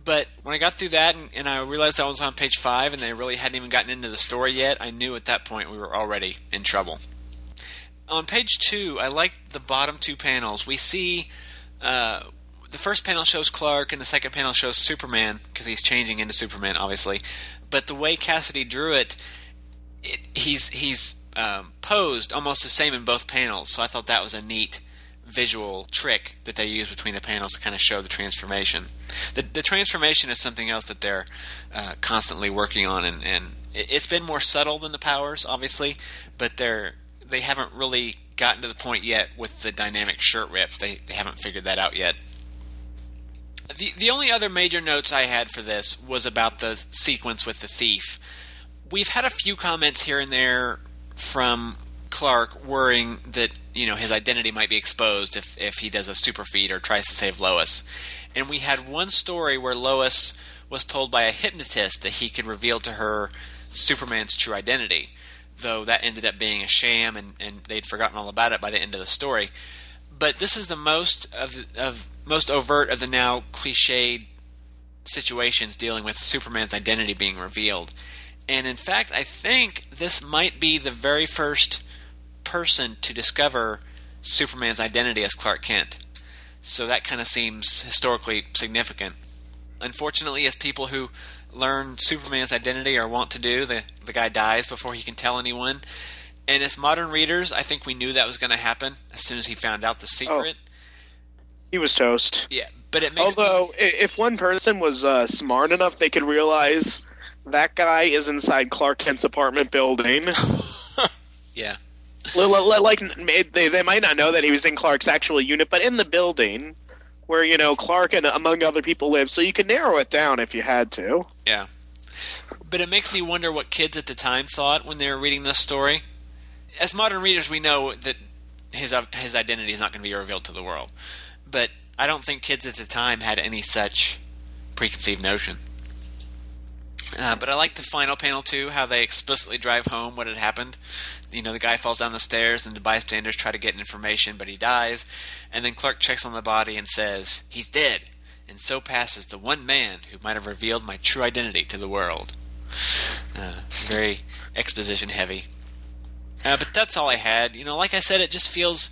But when I got through that and, and I realized I was on page five and they really hadn't even gotten into the story yet, I knew at that point we were already in trouble. On page two, I liked the bottom two panels. We see uh, the first panel shows Clark and the second panel shows Superman because he's changing into Superman, obviously. But the way Cassidy drew it, it he's he's um, posed almost the same in both panels. So I thought that was a neat visual trick that they use between the panels to kind of show the transformation. The, the transformation is something else that they're uh, constantly working on, and, and it, it's been more subtle than the powers, obviously, but they're they haven't really gotten to the point yet with the dynamic shirt rip. They they haven't figured that out yet. The the only other major notes I had for this was about the sequence with the thief. We've had a few comments here and there from Clark worrying that you know his identity might be exposed if if he does a super feed or tries to save Lois. And we had one story where Lois was told by a hypnotist that he could reveal to her Superman's true identity, though that ended up being a sham and, and they'd forgotten all about it by the end of the story. But this is the most of of most overt of the now cliched situations dealing with Superman's identity being revealed. And in fact, I think this might be the very first person to discover Superman's identity as Clark Kent. So that kind of seems historically significant. Unfortunately, as people who learn Superman's identity or want to do, the, the guy dies before he can tell anyone. And as modern readers, I think we knew that was going to happen as soon as he found out the secret. Oh. He was toast. Yeah, but it makes Although, i if one person was uh, smart enough, they could realize that guy is inside Clark Kent's apartment building. yeah. Li- li- li- like they they might not know that he was in Clark's actual unit, but in the building where you know Clark and among other people live, so you could narrow it down if you had to. Yeah. but it makes me wonder what kids at the time thought when they were reading this story. As modern readers, we know that his his identity is not going to be revealed to the world, but I don't think kids at the time had any such preconceived notion. Uh, but I like the final panel too, how they explicitly drive home what had happened. You know, the guy falls down the stairs, and the bystanders try to get information, but he dies. And then Clark checks on the body and says, "He's dead." And so passes the one man who might have revealed my true identity to the world. Uh, very exposition heavy. Uh, but that's all I had. You know, like I said, it just feels.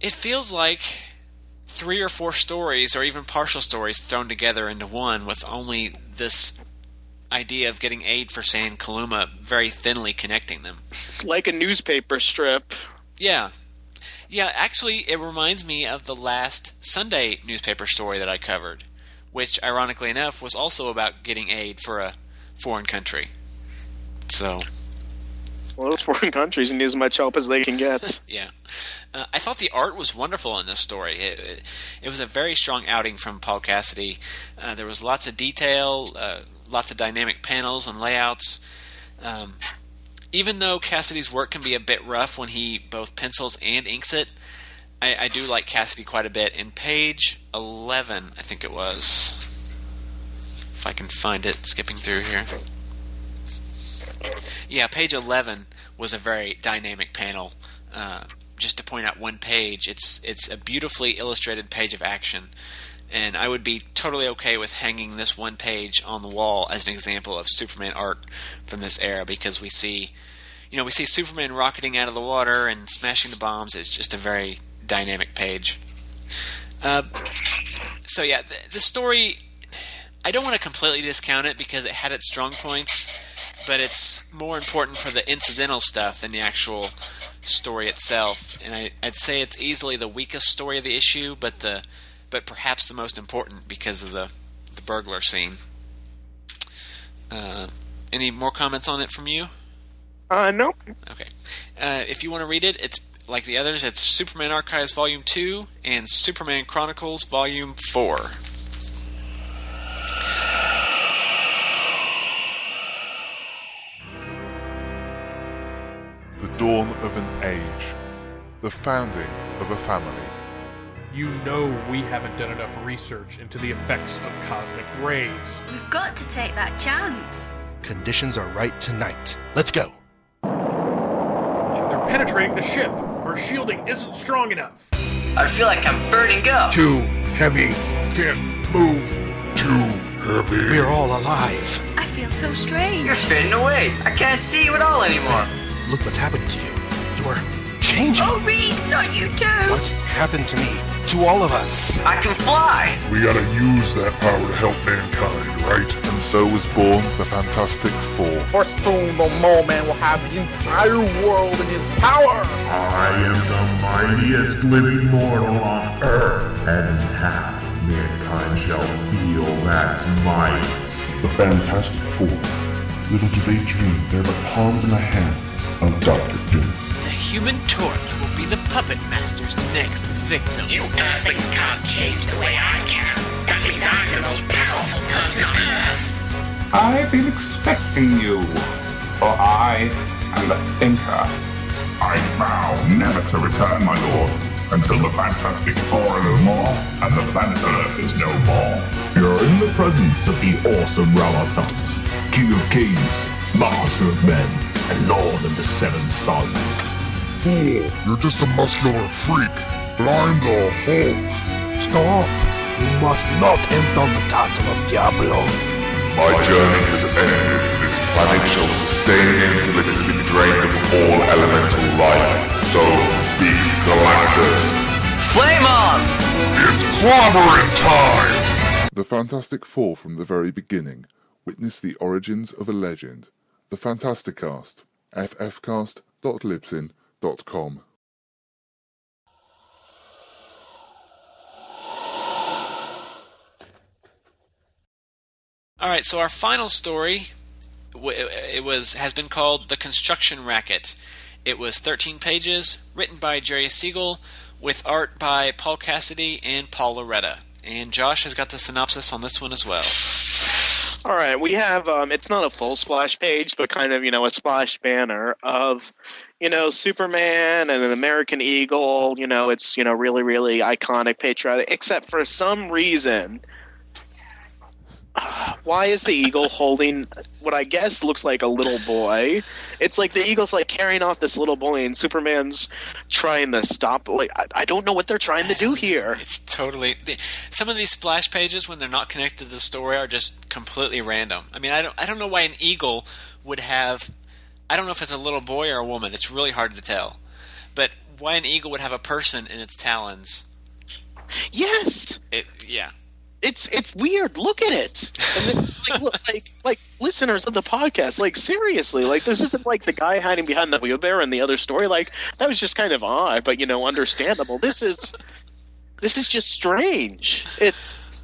It feels like three or four stories, or even partial stories, thrown together into one with only this idea of getting aid for San Kaluma very thinly connecting them. Like a newspaper strip. Yeah. Yeah, actually, it reminds me of the last Sunday newspaper story that I covered, which, ironically enough, was also about getting aid for a foreign country. So. Well, those foreign countries need as much help as they can get. yeah. Uh, I thought the art was wonderful in this story. It, it, it was a very strong outing from Paul Cassidy. Uh, there was lots of detail, uh, lots of dynamic panels and layouts. Um, even though Cassidy's work can be a bit rough when he both pencils and inks it, I, I do like Cassidy quite a bit. In page 11, I think it was. If I can find it, skipping through here. Yeah, page 11 was a very dynamic panel. Uh, just to point out one page, it's it's a beautifully illustrated page of action, and I would be totally okay with hanging this one page on the wall as an example of Superman art from this era because we see, you know, we see Superman rocketing out of the water and smashing the bombs. It's just a very dynamic page. Uh, so yeah, the, the story. I don't want to completely discount it because it had its strong points, but it's more important for the incidental stuff than the actual story itself. And I, would say it's easily the weakest story of the issue, but the but perhaps the most important because of the the burglar scene. Uh, any more comments on it from you? Uh, no. Okay. Uh, if you want to read it, it's like the others. It's Superman Archives Volume Two and Superman Chronicles Volume Four. Dawn of an age, the founding of a family. You know we haven't done enough research into the effects of cosmic rays. We've got to take that chance. Conditions are right tonight. Let's go. They're penetrating the ship. Our shielding isn't strong enough. I feel like I'm burning up. Too heavy. Can't move. Too heavy. We're all alive. I feel so strange. You're fading away. I can't see you at all anymore. Look what's happening to you. You're changing. Oh, Reed, not you too. What happened to me? To all of us. I can fly. We gotta use that power to help mankind, right? And so was born the Fantastic Four. For soon the mole man will have the entire world in his power. I am the mightiest living mortal on Earth, and half mankind shall feel that might. The Fantastic Four. Little do they dream they're the palms in the hands of Doctor Doom. The Human Torch will be the puppet master's next victim. You Earthlings can't change the way I can. That means I'm the most powerful person on Earth. I've been expecting you, for I am the Thinker. I vow never to return, my lord, until the Fantastic Four are no more and the planet Earth is no more. You're in the presence of the awesome Rama-Tut, King of Kings, Master of Men, and Lord of the Seven Suns. Fool, you're just a muscular freak, but I'm the Hulk. Stop! You must not enter the castle of Diablo. My journey has ended. This planet shall sustain until it has been drained of all elemental life. So speaks Galactus. Flame on! It's clobbering time! The Fantastic Four from the very beginning witness the origins of a legend. The Fantasticast. ffcast.libsyn.com. All right, so our final story it was has been called The Construction Racket. It was 13 pages, written by Jerry Siegel, with art by Paul Cassidy and Paul Lauretta. And Josh has got the synopsis on this one as well. All right, we have um it's not a full splash page, but kind of, you know, a splash banner of you know, Superman and an American Eagle, you know, it's, you know, really really iconic patriotic except for some reason why is the eagle holding what I guess looks like a little boy? It's like the eagle's like carrying off this little boy, and Superman's trying to stop. Like I, I don't know what they're trying to do here. It's totally the, some of these splash pages when they're not connected to the story are just completely random. I mean, I don't I don't know why an eagle would have. I don't know if it's a little boy or a woman. It's really hard to tell. But why an eagle would have a person in its talons? Yes. It yeah. It's it's weird. Look at it. And then, like, look, like like listeners of the podcast, like seriously, like this isn't like the guy hiding behind the wheelbarrow in the other story. Like that was just kind of odd, but you know, understandable. This is this is just strange. It's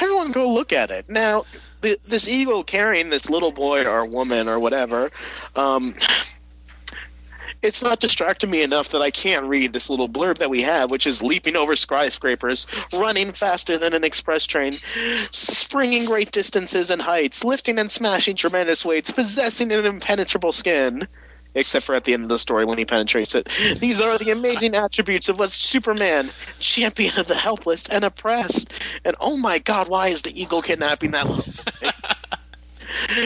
everyone go look at it now. The, this eagle carrying this little boy or woman or whatever. Um, it's not distracting me enough that I can't read this little blurb that we have, which is leaping over skyscrapers, running faster than an express train, springing great distances and heights, lifting and smashing tremendous weights, possessing an impenetrable skin. Except for at the end of the story when he penetrates it. These are the amazing attributes of a Superman, champion of the helpless and oppressed. And oh my god, why is the eagle kidnapping that little?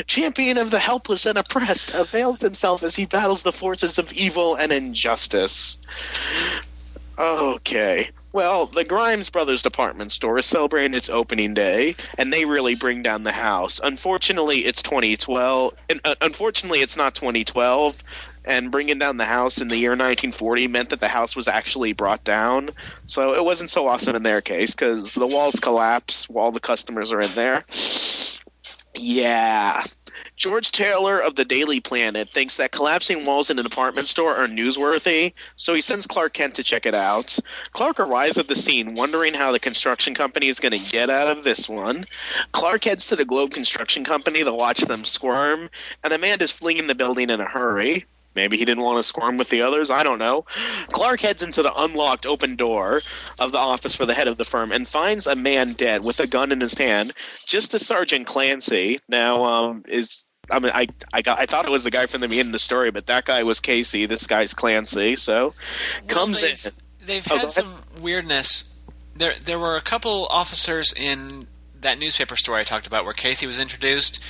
Champion of the helpless and oppressed, avails himself as he battles the forces of evil and injustice. Okay. Well, the Grimes Brothers department store is celebrating its opening day, and they really bring down the house. Unfortunately, it's 2012. And, uh, unfortunately, it's not 2012. And bringing down the house in the year 1940 meant that the house was actually brought down. So it wasn't so awesome in their case because the walls collapse while the customers are in there. Yeah. George Taylor of the Daily Planet thinks that collapsing walls in an apartment store are newsworthy, so he sends Clark Kent to check it out. Clark arrives at the scene, wondering how the construction company is going to get out of this one. Clark heads to the Globe Construction Company to watch them squirm, and Amanda's fleeing the building in a hurry. Maybe he didn't want to squirm with the others. I don't know. Clark heads into the unlocked open door of the office for the head of the firm and finds a man dead with a gun in his hand, just as Sergeant Clancy now um, is. I mean, I I got I thought it was the guy from the beginning of the story, but that guy was Casey. This guy's Clancy. So comes they've, in. They've Oh, had some weirdness. There, there were a couple officers in that newspaper story I talked about where Casey was introduced.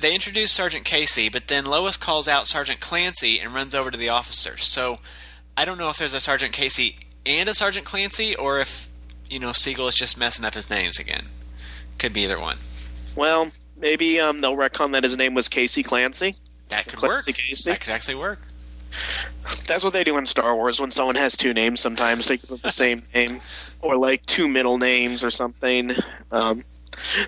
They introduce Sergeant Casey, but then Lois calls out Sergeant Clancy and runs over to the officers. So I don't know if there's a Sergeant Casey and a Sergeant Clancy, or if you know Siegel is just messing up his names again. Could be either one. Well, maybe um, they'll reckon that his name was Casey Clancy. That could Clancy work. Casey. That could actually work. That's what they do in Star Wars when someone has two names. Sometimes they give them the same name, or like two middle names or something. Um,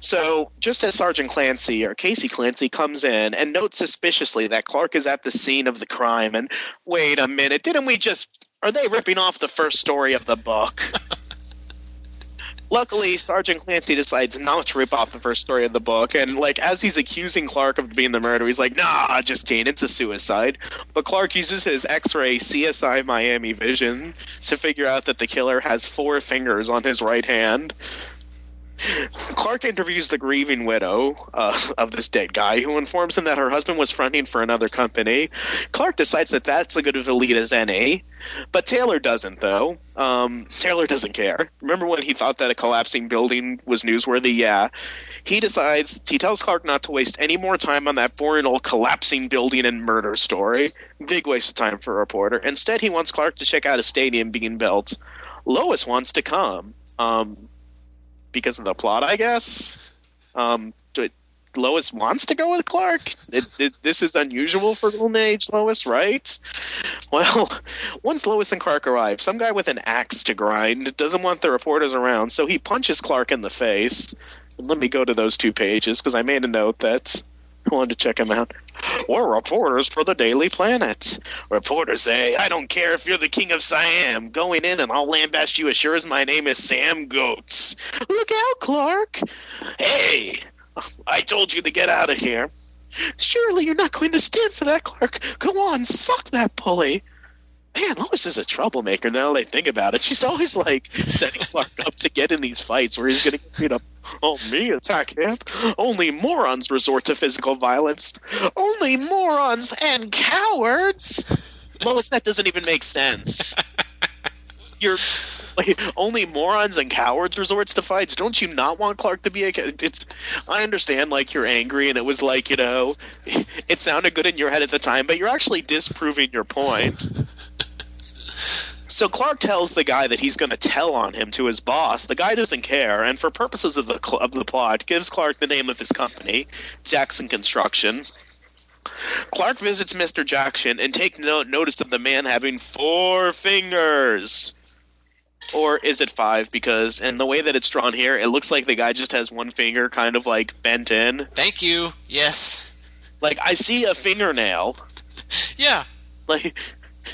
so, just as Sergeant Clancy or Casey Clancy comes in and notes suspiciously that Clark is at the scene of the crime, and wait a minute, didn't we just? Are they ripping off the first story of the book? Luckily, Sergeant Clancy decides not to rip off the first story of the book, and like as he's accusing Clark of being the murderer, he's like, "Nah, just kidding, it's a suicide." But Clark uses his X-ray CSI Miami vision to figure out that the killer has four fingers on his right hand. Clark interviews the grieving widow uh, of this dead guy, who informs him that her husband was fronting for another company. Clark decides that that's a good of a lead as any, but Taylor doesn't, though. Um, Taylor doesn't care. Remember when he thought that a collapsing building was newsworthy? Yeah. He decides, he tells Clark not to waste any more time on that boring old collapsing building and murder story. Big waste of time for a reporter. Instead, he wants Clark to check out a stadium being built. Lois wants to come. Um, because of the plot, I guess. Um, Lois wants to go with Clark. It, it, this is unusual for Golden Age Lois, right? Well, once Lois and Clark arrive, some guy with an axe to grind doesn't want the reporters around, so he punches Clark in the face. Let me go to those two pages because I made a note that I wanted to check him out. We're reporters for the Daily Planet. Reporters say, I don't care if you're the king of Siam. Going in and I'll lambast you as sure as my name is Sam Goats. Look out, Clark. Hey, I told you to get out of here. Surely you're not going to stand for that, Clark. Go on, suck that pulley. Man, Lois is a troublemaker now that I think about it. She's always like setting Clark up to get in these fights where he's going to get beat up. Oh, me attack him? Only morons resort to physical violence. Only morons and cowards. Lois, that doesn't even make sense. You're like only morons and cowards resorts to fights. Don't you not want Clark to be a? It's. I understand, like you're angry, and it was like you know, it sounded good in your head at the time, but you're actually disproving your point. So Clark tells the guy that he's going to tell on him to his boss. The guy doesn't care, and for purposes of the cl- of the plot, gives Clark the name of his company, Jackson Construction. Clark visits Mr. Jackson and take no- notice of the man having four fingers. Or is it five? Because in the way that it's drawn here, it looks like the guy just has one finger kind of like bent in. Thank you. Yes. Like I see a fingernail. Yeah. Like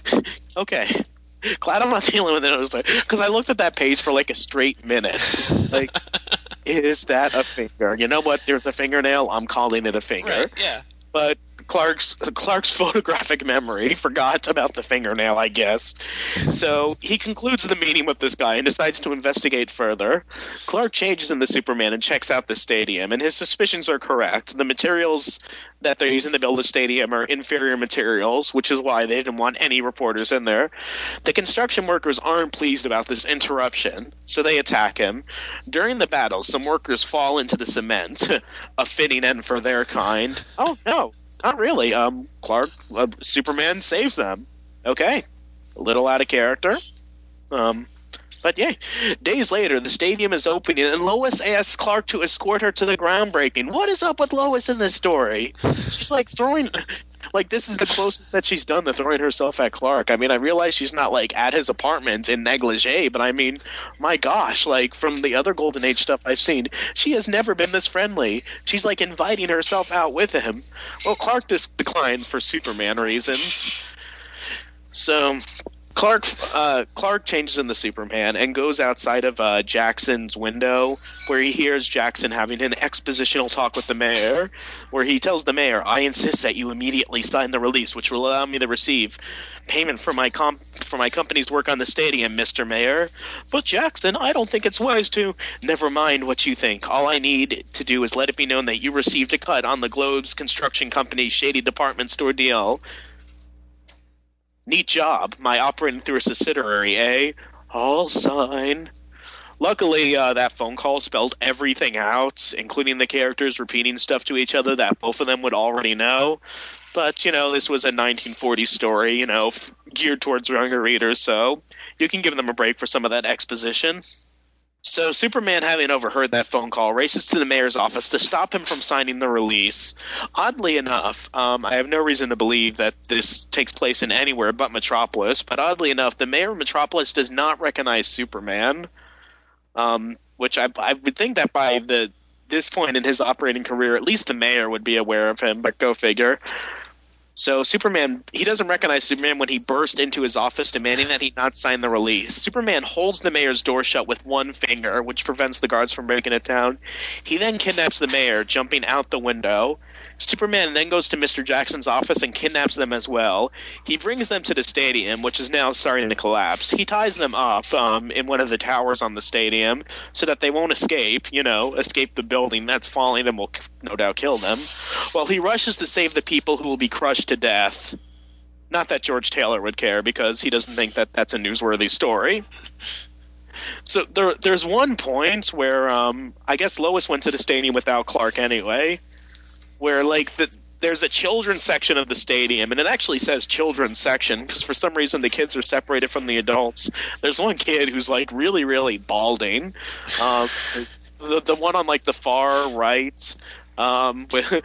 okay. Glad I'm not dealing with it because I looked at that page for like a straight minute. Like, is that a finger? You know what? There's a fingernail. I'm calling it a finger. Right. Yeah. But Clark's Clark's photographic memory forgot about the fingernail, I guess. So he concludes the meeting with this guy and decides to investigate further. Clark changes in the Superman and checks out the stadium, and his suspicions are correct. The materials that they're using to build the stadium are inferior materials, which is why they didn't want any reporters in there. The construction workers aren't pleased about this interruption, so they attack him. During the battle, some workers fall into the cement, a fitting end for their kind. Oh no, not really. Um, Clark, uh, Superman saves them. Okay, a little out of character. Um, but yeah, days later, the stadium is opening, and Lois asks Clark to escort her to the groundbreaking. What is up with Lois in this story? She's like throwing, like this is the closest that she's done to throwing herself at Clark. I mean, I realize she's not like at his apartment in negligee, but I mean, my gosh, like from the other Golden Age stuff I've seen, she has never been this friendly. She's like inviting herself out with him. Well, Clark just declines for Superman reasons. So Clark uh, Clark changes into Superman and goes outside of uh, Jackson's window, where he hears Jackson having an expositional talk with the mayor, where he tells the mayor, "I insist that you immediately sign the release, which will allow me to receive payment for my comp- for my company's work on the stadium, Mister Mayor." But Jackson, I don't think it's wise to. Never mind what you think. All I need to do is let it be known that you received a cut on the Globes Construction Company's shady department store deal. Neat job. My operating through a subsidiary, eh? I'll sign. Luckily, uh, that phone call spelled everything out, including the characters repeating stuff to each other that both of them would already know. But, you know, this was a 1940s story, you know, geared towards younger readers, so you can give them a break for some of that exposition. So, Superman, having overheard that phone call, races to the mayor's office to stop him from signing the release. Oddly enough, um, I have no reason to believe that this takes place in anywhere but Metropolis, but oddly enough, the mayor of Metropolis does not recognize Superman, um, which I, I would think that by the this point in his operating career, at least the mayor would be aware of him, but go figure. So Superman, he doesn't recognize Superman when he burst into his office demanding that he not sign the release. Superman holds the mayor's door shut with one finger, which prevents the guards from breaking it down. He then kidnaps the mayor, jumping out the window. Superman then goes to Mr. Jackson's office and kidnaps them as well. He brings them to the stadium, which is now starting to collapse. He ties them up um, in one of the towers on the stadium so that they won't escape, you know, escape the building that's falling and will no doubt kill them. While he rushes to save the people who will be crushed to death. Not that George Taylor would care because he doesn't think that that's a newsworthy story. So there, there's one point where um, I guess Lois went to the stadium without Clark anyway, where like the there's a children's section of the stadium, and it actually says children's section because for some reason the kids are separated from the adults. There's one kid who's like really, really balding. Um, the the one on like the far right, um, with,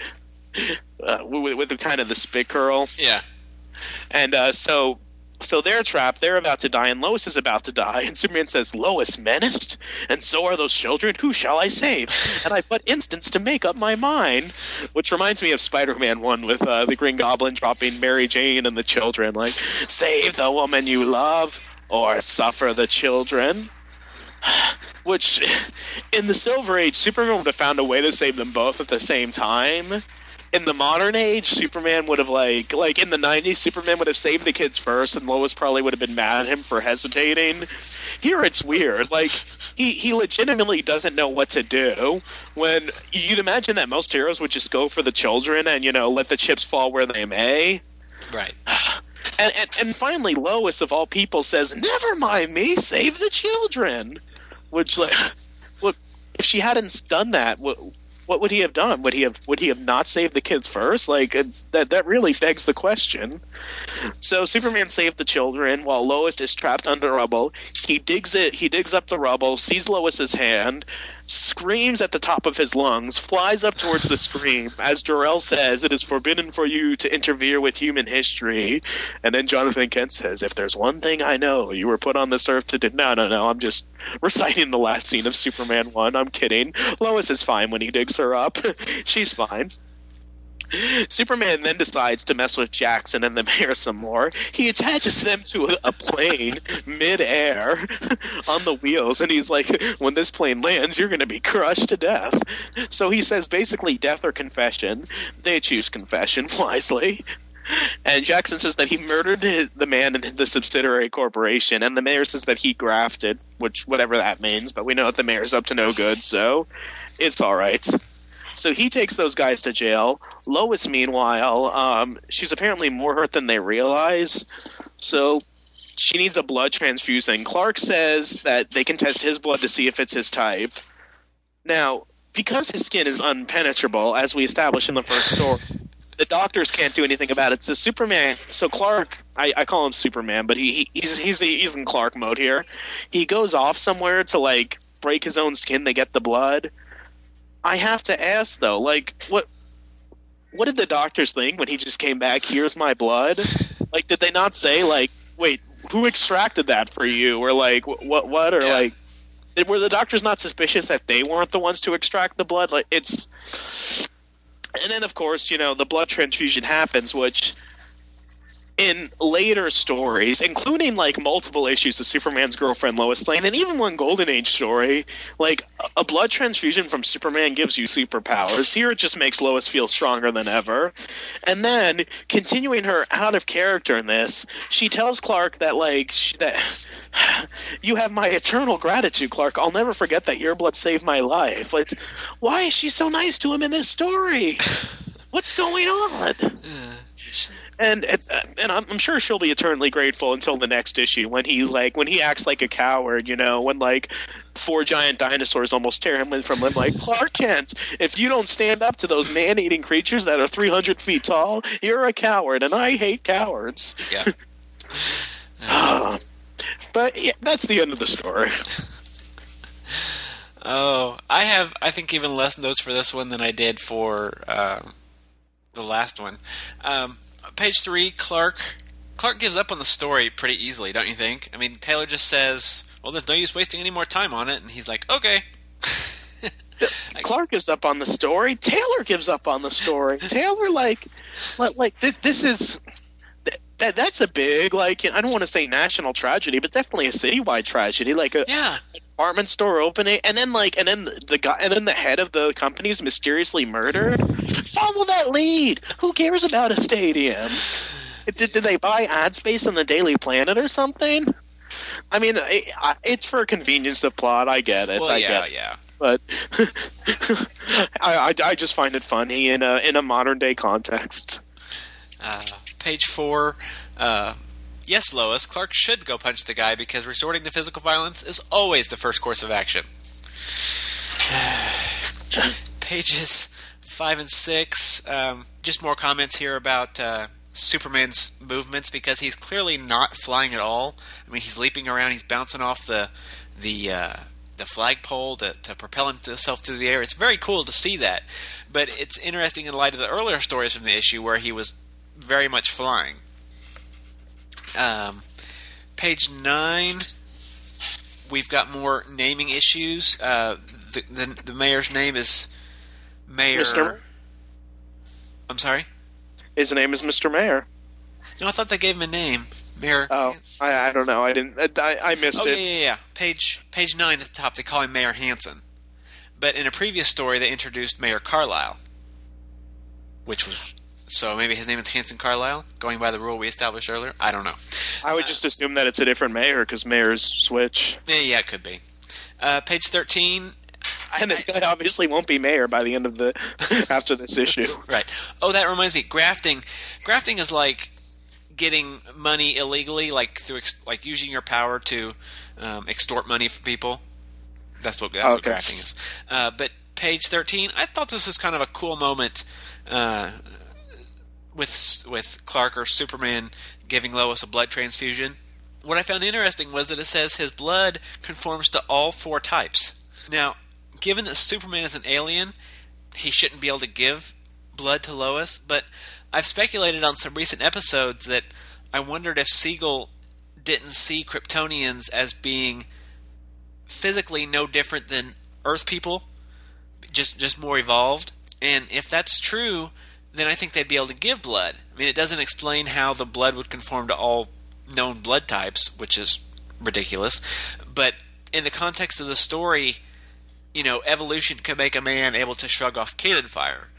uh, with with the kind of the spit curl. Yeah. And uh, so so they're trapped, they're about to die, and Lois is about to die, and Superman says, Lois menaced? And so are those children? Who shall I save? And I put instants to make up my mind. Which reminds me of Spider Man 1 with uh, the Green Goblin dropping Mary Jane and the children, like, save the woman you love, or suffer the children. Which, in the Silver Age, Superman would have found a way to save them both at the same time. In the modern age, Superman would have like like in the '90s, Superman would have saved the kids first, and Lois probably would have been mad at him for hesitating. Here, it's weird. Like he he legitimately doesn't know what to do. When you'd imagine that most heroes would just go for the children and you know let the chips fall where they may. Right. And, and and finally, Lois of all people says, "Never mind me, save the children." Which, like, look, if she hadn't done that, what what would he have done? Would he have would he have not saved the kids first? Like uh, that that really begs the question. So Superman saved the children while Lois is trapped under rubble. He digs it. He digs up the rubble, sees Lois's hand, screams at the top of his lungs, flies up towards the screen. As Jor-El says, "It is forbidden for you to interfere with human history." And then Jonathan Kent says, "If there's one thing I know, you were put on this earth to do." No, no, no. I'm just reciting the last scene of Superman one. I'm kidding. Lois is fine when he digs her up. She's fine. Superman then decides to mess with Jackson and the mayor some more. He attaches them to a, plane mid-air on the wheels, and he's like, "When this plane lands, you're going to be crushed to death." So he says, basically, death or confession. They choose confession wisely. And Jackson says that he murdered the, the man in the subsidiary corporation, and the mayor says that he grafted, which whatever that means. But we know that the mayor's up to no good, so it's all right. So he takes those guys to jail. Lois, meanwhile, um, she's apparently more hurt than they realize. So she needs a blood transfusion. Clark says that they can test his blood to see if it's his type. Now, because his skin is unpenetrable, as we established in the first story, the doctors can't do anything about it. So Superman, so Clark, I, I call him Superman, but he, he he's he's he's in Clark mode here. He goes off somewhere to like break his own skin to get the blood. I have to ask though, like what what did the doctors think when he just came back? Here's my blood. Like, did they not say like, wait, who extracted that for you, or like what what, or Yeah. like, did- were the doctors not suspicious that they weren't the ones to extract the blood? Like, it's and then of course you know the blood transfusion happens which in later stories including like multiple issues of superman's girlfriend lois lane and even one golden age story. Like a- blood transfusion from superman gives you superpowers. Here it just makes lois feel stronger than ever. And then continuing her out of character in this she tells clark that like she, that you have my eternal gratitude clark. I'll never forget that your blood saved my life. Like why is she so nice to him in this story? What's going on and and, I'm, I'm sure she'll be eternally grateful until the next issue when he's like when he acts like a coward you know when like four giant dinosaurs almost tear him limb from limb like clark kent if you don't stand up to those man-eating creatures that are 300 feet tall you're a coward and i hate cowards Yeah. but yeah, that's the end of the story Oh, I have, I think, even less notes for this one than I did for um the last one. Um, page three, Clark. Clark gives up on the story pretty easily, don't you think? I mean, Taylor just says, "Well, there's no use wasting any more time on it," and he's like, "Okay." Clark gives up on the story. Taylor gives up on the story. Taylor, like, like, like th- this is that. That's a big, like, I don't want to say national tragedy, but definitely a citywide tragedy. Like a yeah. Department store opening, and then like, and then the guy, and then the head of the company is mysteriously murdered. Follow that lead. Who cares about a stadium? Did, did they buy ad space on the Daily Planet or something? I mean, it, it's for convenience of plot. I get it. Well, I yeah, get it yeah. but I, I, I just find it funny in a in a modern day context. Uh, page four. Uh, yes, Lois. Clark should go punch the guy because resorting to physical violence is always the first course of action. Pages five and six. Um, just more comments here about uh, Superman's movements because he's clearly not flying at all. I mean, he's leaping around. He's bouncing off the the uh, the flagpole to, to propel himself through the air. It's very cool to see that, but it's interesting in light of the earlier stories from the issue where he was very much flying. Um, page nine, we've got more naming issues. Uh, the, the the mayor's name is Mayor. Mr. I'm sorry. His name is Mr. Mayor. No, I thought they gave him a name. Mayor. Oh, I, I don't know. I didn't. I, I missed Oh yeah, it. yeah, yeah. Page page nine at the top. They call him Mayor Hanson, but in a previous story they introduced Mayor Carlisle. which was so maybe his name is Hanson Carlisle, going by the rule we established earlier. I don't know. I would just assume that it's a different mayor because mayors switch. Yeah, yeah, it could be. Uh, page thirteen. And this guy obviously won't be mayor by the end of the after this issue. Right. Oh, that reminds me. Grafting. Grafting is like getting money illegally, like through ex- like using your power to um, extort money from people. That's what that's what grafting is. Uh, but page thirteen, I thought this was kind of a cool moment uh, with with Clark or Superman giving Lois a blood transfusion. What I found interesting was that it says his blood conforms to all four types. Now, given that Superman is an alien, he shouldn't be able to give blood to Lois, but I've speculated on some recent episodes that I wondered if Siegel didn't see Kryptonians as being physically no different than Earth people, just just more evolved. And if that's true, then I think they'd be able to give blood. I mean, it doesn't explain how the blood would conform to all known blood types, which is ridiculous. But in the context of the story, you know, evolution can make a man able to shrug off cannon fire.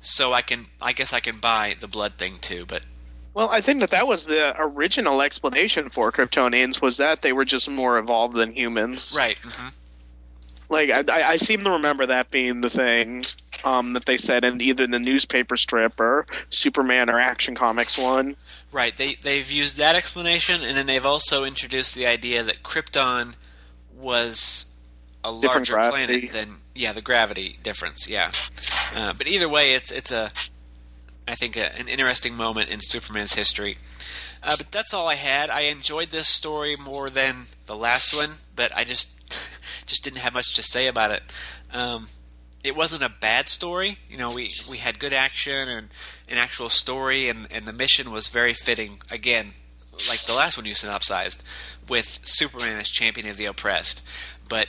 So I can, I guess, I can buy the blood thing too. But Well, I think that that was the original explanation for Kryptonians was that they were just more evolved than humans. right, hmm Like I I seem to remember that being the thing um, that they said in either the newspaper strip or Superman or Action Comics one. right, they they've used that explanation, and then they've also introduced the idea that Krypton was a larger planet than yeah, the gravity difference. Yeah, uh, but either way, it's it's a I think a, an interesting moment in Superman's history. Uh, but that's all I had. I enjoyed this story more than the last one, but I just just didn't have much to say about it. Um, it wasn't a bad story. You know, we we had good action and an actual story, and and the mission was very fitting. Again, like the last one you synopsized, with Superman as champion of the oppressed. But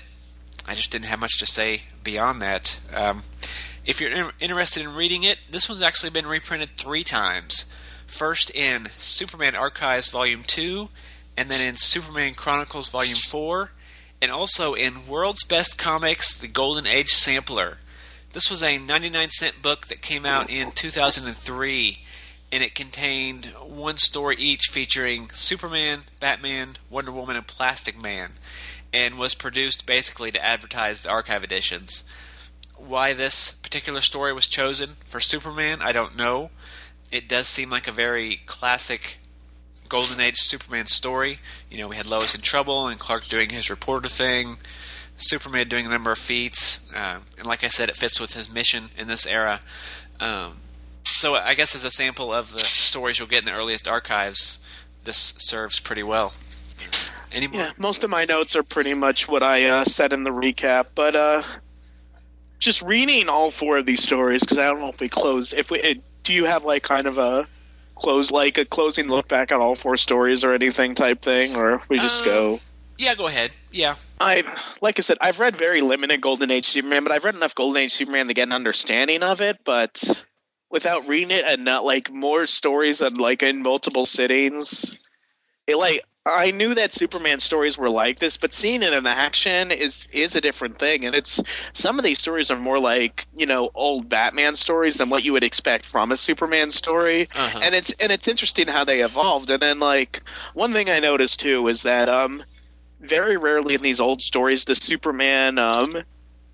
I just didn't have much to say beyond that. Um, if you're in- interested in reading it, this one's actually been reprinted three times. First in Superman Archives Volume 2, and then in Superman Chronicles Volume 4, and also in World's Best Comics The Golden Age Sampler. This was a 99 cent book that came out in 2003, and it contained one story each featuring Superman, Batman, Wonder Woman, and Plastic Man, and was produced basically to advertise the archive editions. Why this particular story was chosen for Superman, I don't know. It does seem like a very classic Golden Age Superman story. You know, we had Lois in trouble and Clark doing his reporter thing, Superman doing a number of feats, uh, and like I said, it fits with his mission in this era. Um, so I guess as a sample of the stories you'll get in the earliest archives, this serves pretty well. Any more? Yeah, most of my notes are pretty much what I uh, said in the recap, but uh, just reading all four of these stories because I don't know if we close. If we uh, do, you have like kind of a close, like a closing look back at all four stories or anything type thing, or we just Uh, go. Yeah, go ahead. Yeah. I like I said, I've read very limited Golden Age Superman, but I've read enough Golden Age Superman to get an understanding of it. But without reading it and not like more stories and like in multiple sittings, it like I knew that Superman stories were like this, but seeing it in action is is a different thing. And it's some of these stories are more like you know old Batman stories than what you would expect from a Superman story. Uh-huh. And it's and it's interesting how they evolved. And then like one thing I noticed too is that um very rarely in these old stories does Superman um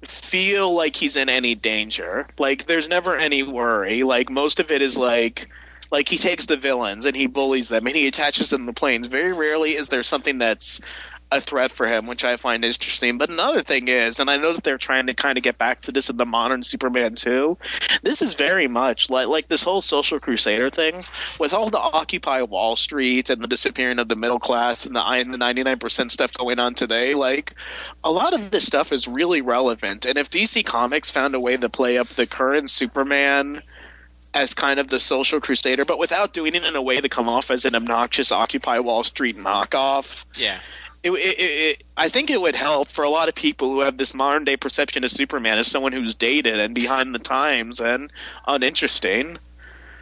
feel like he's in any danger. Like there's never any worry. Like most of it is like like he takes the villains and he bullies them and he attaches them to planes. Very rarely is there something that's a threat for him, which I find interesting. But another thing is, and I know that they're trying to kind of get back to this in the modern Superman too. This is very much like like this whole social crusader thing with all the Occupy Wall Street and the disappearing of the middle class and the and the ninety nine percent stuff going on today. Like a lot of this stuff is really relevant. And if DC Comics found a way to play up the current Superman as kind of the social crusader, but without doing it in a way to come off as an obnoxious Occupy Wall Street knockoff, Yeah. It, it, it, I think it would help for a lot of people who have this modern day perception of Superman as someone who's dated and behind the times and uninteresting.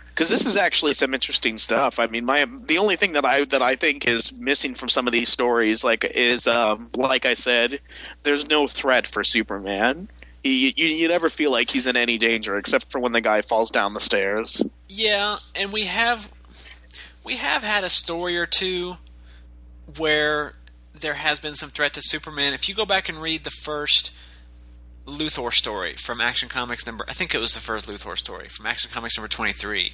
Because this is actually some interesting stuff. I mean, my the only thing that I that I think is missing from some of these stories, like, is um, like I said, there's no threat for Superman. He you, you never feel like he's in any danger except for when the guy falls down the stairs. Yeah, and we have we have had a story or two where there has been some threat to Superman. If you go back and read the first Luthor story from Action Comics number, I think it was the first Luthor story from Action Comics number twenty three.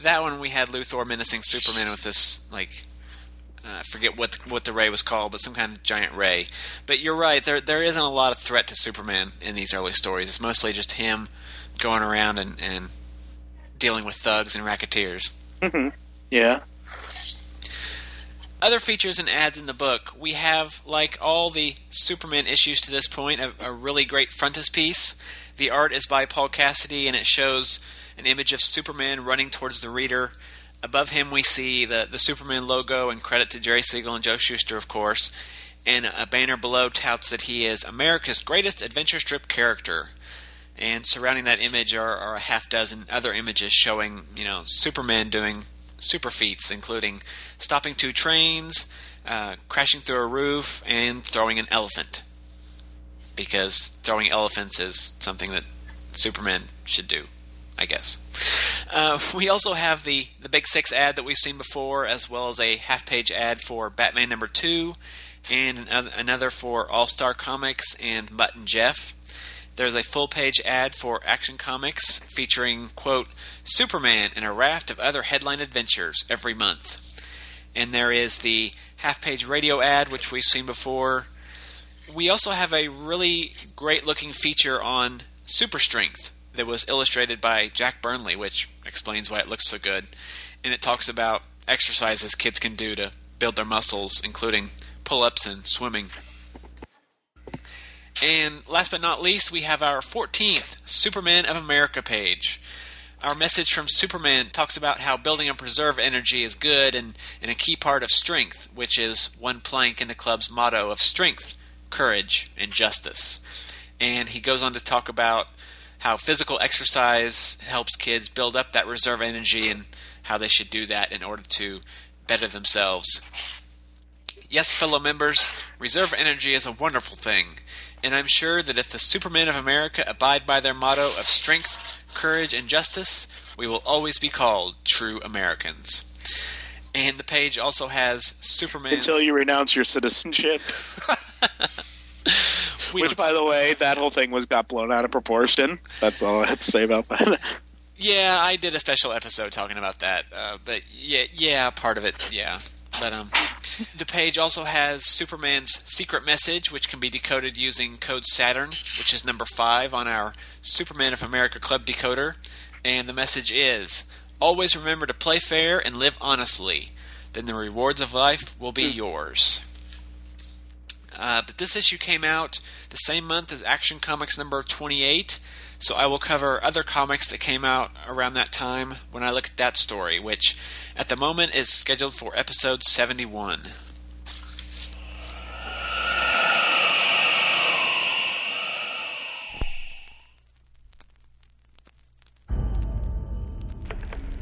That one we had Luthor menacing Superman with this like uh, I forget what what the ray was called, but some kind of giant ray. But you're right, there there isn't a lot of threat to Superman in these early stories. It's mostly just him going around and, and dealing with thugs and racketeers. Mm-hmm. yeah. Other features and ads in the book, we have, like all the Superman issues to this point, a, a really great frontispiece. The art is by Paul Cassidy, and it shows an image of Superman running towards the reader. Above him, we see the, the Superman logo and credit to Jerry Siegel and Joe Shuster, of course. And a banner below touts that he is America's greatest adventure strip character. And surrounding that image are, are a half dozen other images showing, you know, Superman doing super feats, including stopping two trains, uh, crashing through a roof, and throwing an elephant. Because throwing elephants is something that Superman should do, I guess. Uh, we also have the, the Big Six ad that we've seen before, as well as a half page ad for Batman number two, and another, for All Star Comics and Mutt and Jeff. There's a full page ad for Action Comics featuring, quote, Superman and a raft of other headline adventures every month. And there is the half page radio ad, which we've seen before. We also have a really great looking feature on Super Strength that was illustrated by Jack Burnley, which explains why it looks so good. And it talks about exercises kids can do to build their muscles, including pull ups and swimming. And last but not least, we have our 14th Superman of America page. Our message from Superman talks about how building and preserve energy is good and, and a key part of strength, which is one plank in the club's motto of strength, courage, and justice. And he goes on to talk about how physical exercise helps kids build up that reserve energy and how they should do that in order to better themselves. Yes, fellow members, reserve energy is a wonderful thing, and I'm sure that if the Supermen of America abide by their motto of strength, courage, and justice, we will always be called true Americans. And the page also has Superman. Until you renounce your citizenship. Which, by the way, that whole thing was got blown out of proportion. That's all I have to say about that. Yeah, I did a special episode talking about that. Uh, but yeah, yeah, part of it, yeah. But um, the page also has Superman's secret message, which can be decoded using code Saturn, which is number five on our Superman of America Club decoder. And the message is always remember to play fair and live honestly. Then the rewards of life will be yours. Uh, but this issue came out the same month as Action Comics number 28, so I will cover other comics that came out around that time when I look at that story, which at the moment is scheduled for episode 71.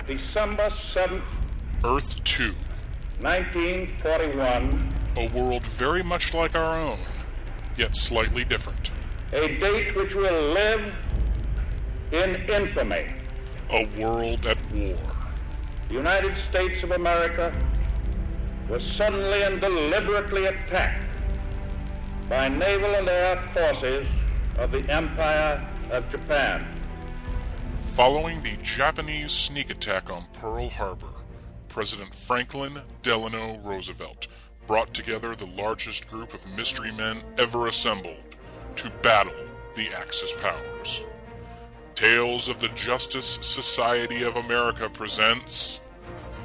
December 7th, Earth 2. 1941. A world very much like our own, yet slightly different. A date which will live in infamy. A world at war. The United States of America was suddenly and deliberately attacked by naval and air forces of the Empire of Japan. Following the Japanese sneak attack on Pearl Harbor, President Franklin Delano Roosevelt brought together the largest group of mystery men ever assembled to battle the Axis powers. Tales of the Justice Society of America presents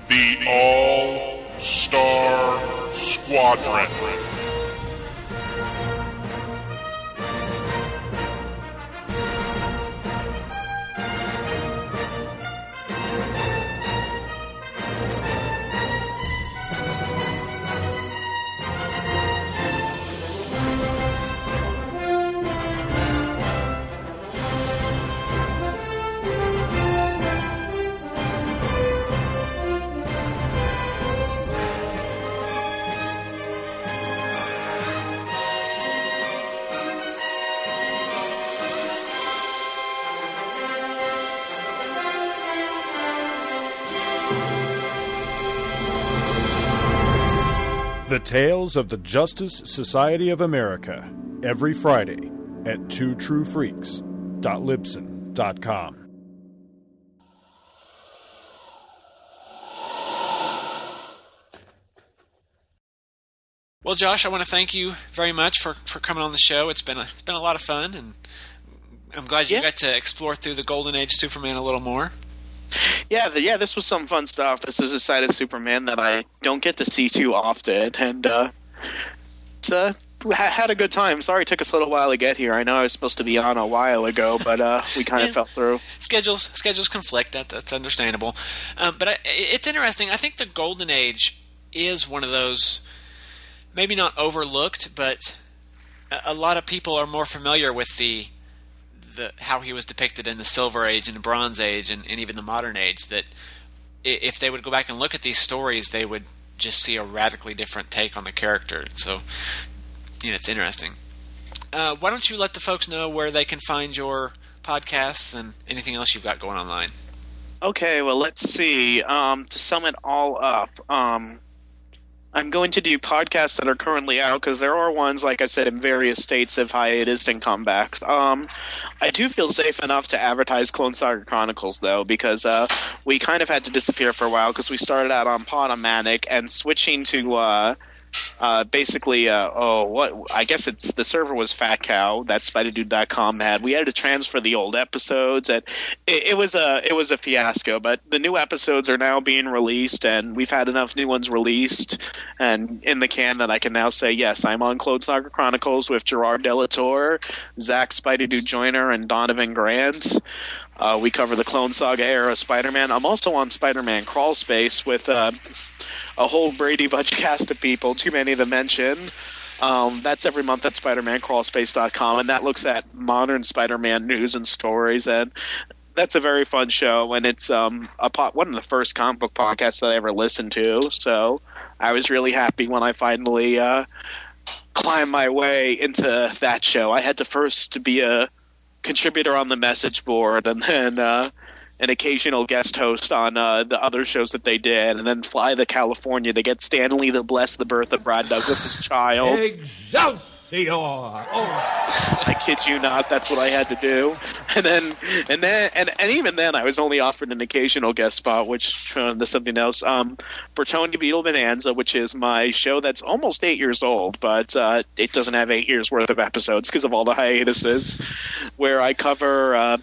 the All Star Squadron. The Tales of the Justice Society of America, every Friday at twotruefreaks.libsyn.com. Well, Josh, I want to thank you very much for, for coming on the show. It's been a, it's been a lot of fun, and I'm glad you Yeah. got to explore through the Golden Age Superman a little more. Yeah, the, yeah, this was some fun stuff. This is a side of Superman that I don't get to see too often, and uh, uh, ha- had a good time. Sorry it took us a little while to get here. I know I was supposed to be on a while ago, but uh, we kind of fell through. Schedules schedules conflict. That that's understandable, um, but I, it's interesting. I think the Golden Age is one of those maybe not overlooked, but a, a lot of people are more familiar with the the how he was depicted in the Silver Age and the Bronze Age and, and even the Modern Age. That if they would go back and look at these stories, they would just see a radically different take on the character. So, you know, it's interesting. Uh, why don't you let the folks know where they can find your podcasts and anything else you've got going online? Okay, well, let's see. Um, to sum it all up, um, I'm going to do podcasts that are currently out because there are ones, like I said, in various states of hiatus and comebacks. Um, I do feel safe enough to advertise Clone Saga Chronicles, though, because uh, we kind of had to disappear for a while because we started out on Podomatic and switching to. Uh, uh, basically, uh, oh, what I guess it's the server was Fat Cow that SpiderDude.com had. We had to transfer the old episodes, and it, it was a it was a fiasco. But the new episodes are now being released, and we've had enough new ones released and in the can that I can now say yes, I'm on Clone Saga Chronicles with Gerard Delator, Zach Spider Dude Joyner, and Donovan Grant. Uh, we cover the Clone Saga era Spider-Man. I'm also on Spider-Man Crawl Space with uh, a whole Brady Bunch cast of people, too many to mention. Um, that's every month at SpiderManCrawlspace.com, and that looks at modern Spider-Man news and stories. And that's a very fun show, and it's um, a one of the first comic book podcasts that I ever listened to. So I was really happy when I finally uh, climbed my way into that show. I had to first be a contributor on the message board, and then uh, an occasional guest host on uh, the other shows that they did, and then fly to California to get Stan Lee to bless the birth of Brad Douglas's child. Excelsior! Oh. I kid you not, that's what I had to do. And then, and then, and, and even then, I was only offered an occasional guest spot, which uh, there's something else. Um, Bertoni Beatle Bonanza, which is my show that's almost eight years old, but uh, it doesn't have eight years worth of episodes because of all the hiatuses, where I cover. Uh,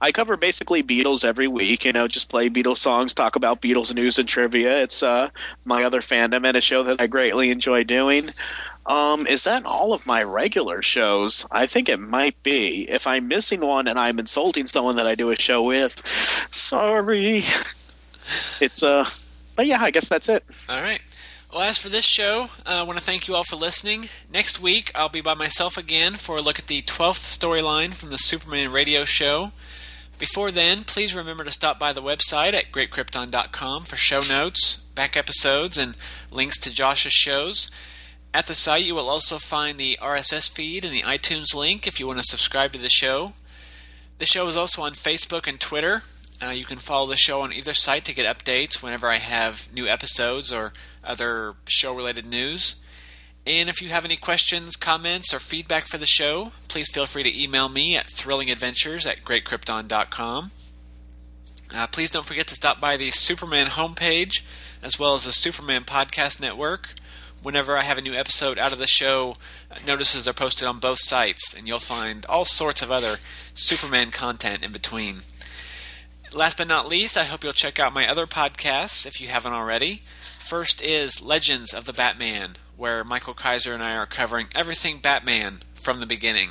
I cover basically Beatles every week. You know, just play Beatles songs, talk about Beatles news and trivia. It's uh, my other fandom and a show that I greatly enjoy doing. Um, is that all of my regular shows? I think it might be. If I'm missing one and I'm insulting someone that I do a show with, sorry. It's uh, but yeah, I guess that's it. All right. Well, as for this show, uh, I want to thank you all for listening. Next week, I'll be by myself again for a look at the 12th storyline from the Superman radio show. Before then, please remember to stop by the website at greatkrypton.com for show notes, back episodes, and links to Josh's shows. At the site, you will also find the RSS feed and the iTunes link if you want to subscribe to the show. The show is also on Facebook and Twitter. Uh, you can follow the show on either site to get updates whenever I have new episodes or other show related news. And if you have any questions, comments, or feedback for the show, please feel free to email me at thrillingadventures at greatkrypton.com. Uh, please don't forget to stop by the Superman homepage as well as the Superman Podcast Network. Whenever I have a new episode out of the show, notices are posted on both sites, and you'll find all sorts of other Superman content in between. Last but not least, I hope you'll check out my other podcasts if you haven't already. First is Legends of the Batman, where Michael Kaiser and I are covering everything Batman from the beginning.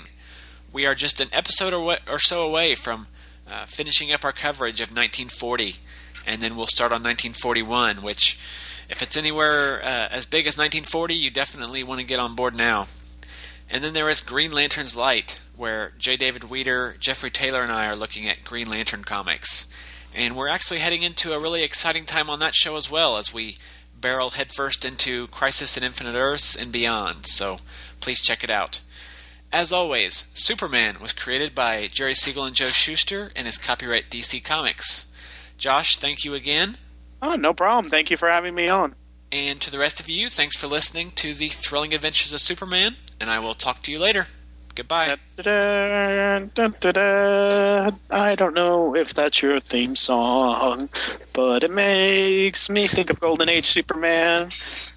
We are just an episode or, so away from uh, finishing up our coverage of 1940, and then we'll start on 1941, which, if it's anywhere uh, as big as 1940, you definitely want to get on board now. And then there is Green Lantern's Light, where J. David Weeder, Jeffrey Taylor, and I are looking at Green Lantern comics. And we're actually heading into a really exciting time on that show as well as we barrel headfirst into Crisis in Infinite Earths and beyond. So please check it out. As always, Superman was created by Jerry Siegel and Joe Shuster and is copyright DC Comics. Josh, thank you again. Oh, no problem. Thank you for having me on. And to the rest of you, thanks for listening to the thrilling adventures of Superman, and I will talk to you later. Goodbye. I don't know if that's your theme song, but it makes me think of Golden Age Superman,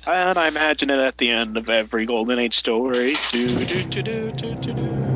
and I imagine it at the end of every Golden Age story. Do, do, do, do, do, do, do.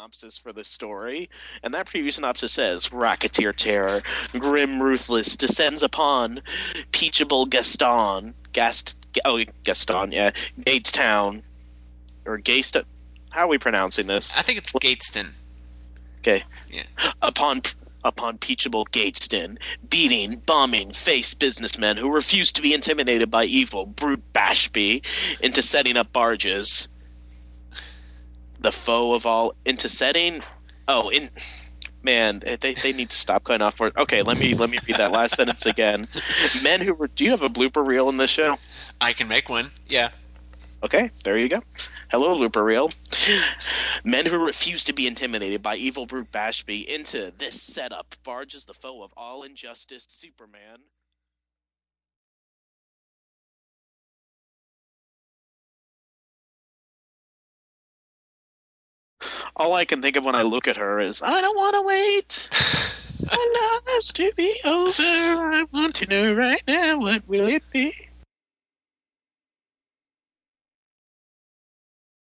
Synopsis for the story, and that preview synopsis says Racketeer terror, grim ruthless, descends upon Peachable Gaston, Gast, oh Gaston, yeah, Gatestown, or Gayston. How are we pronouncing this? I think it's Gateston. Okay. Yeah. Upon upon Peachable Gateston, beating, bombing, face businessmen who refuse to be intimidated by evil brute Bashby into setting up barges. The foe of all into setting. Oh, in man, eh, they, they need to stop going off. For, okay, let me let me read that last sentence again. Men who were. Do you have a blooper reel in this show? I can make one. Yeah. Okay, there you go. Hello, blooper reel. Men who refuse to be intimidated by evil brute Bashby into this setup barges the foe of all injustice, Superman. All I can think of when I look at her is, I don't want to wait. My life's to be over. I want to know right now what will it be.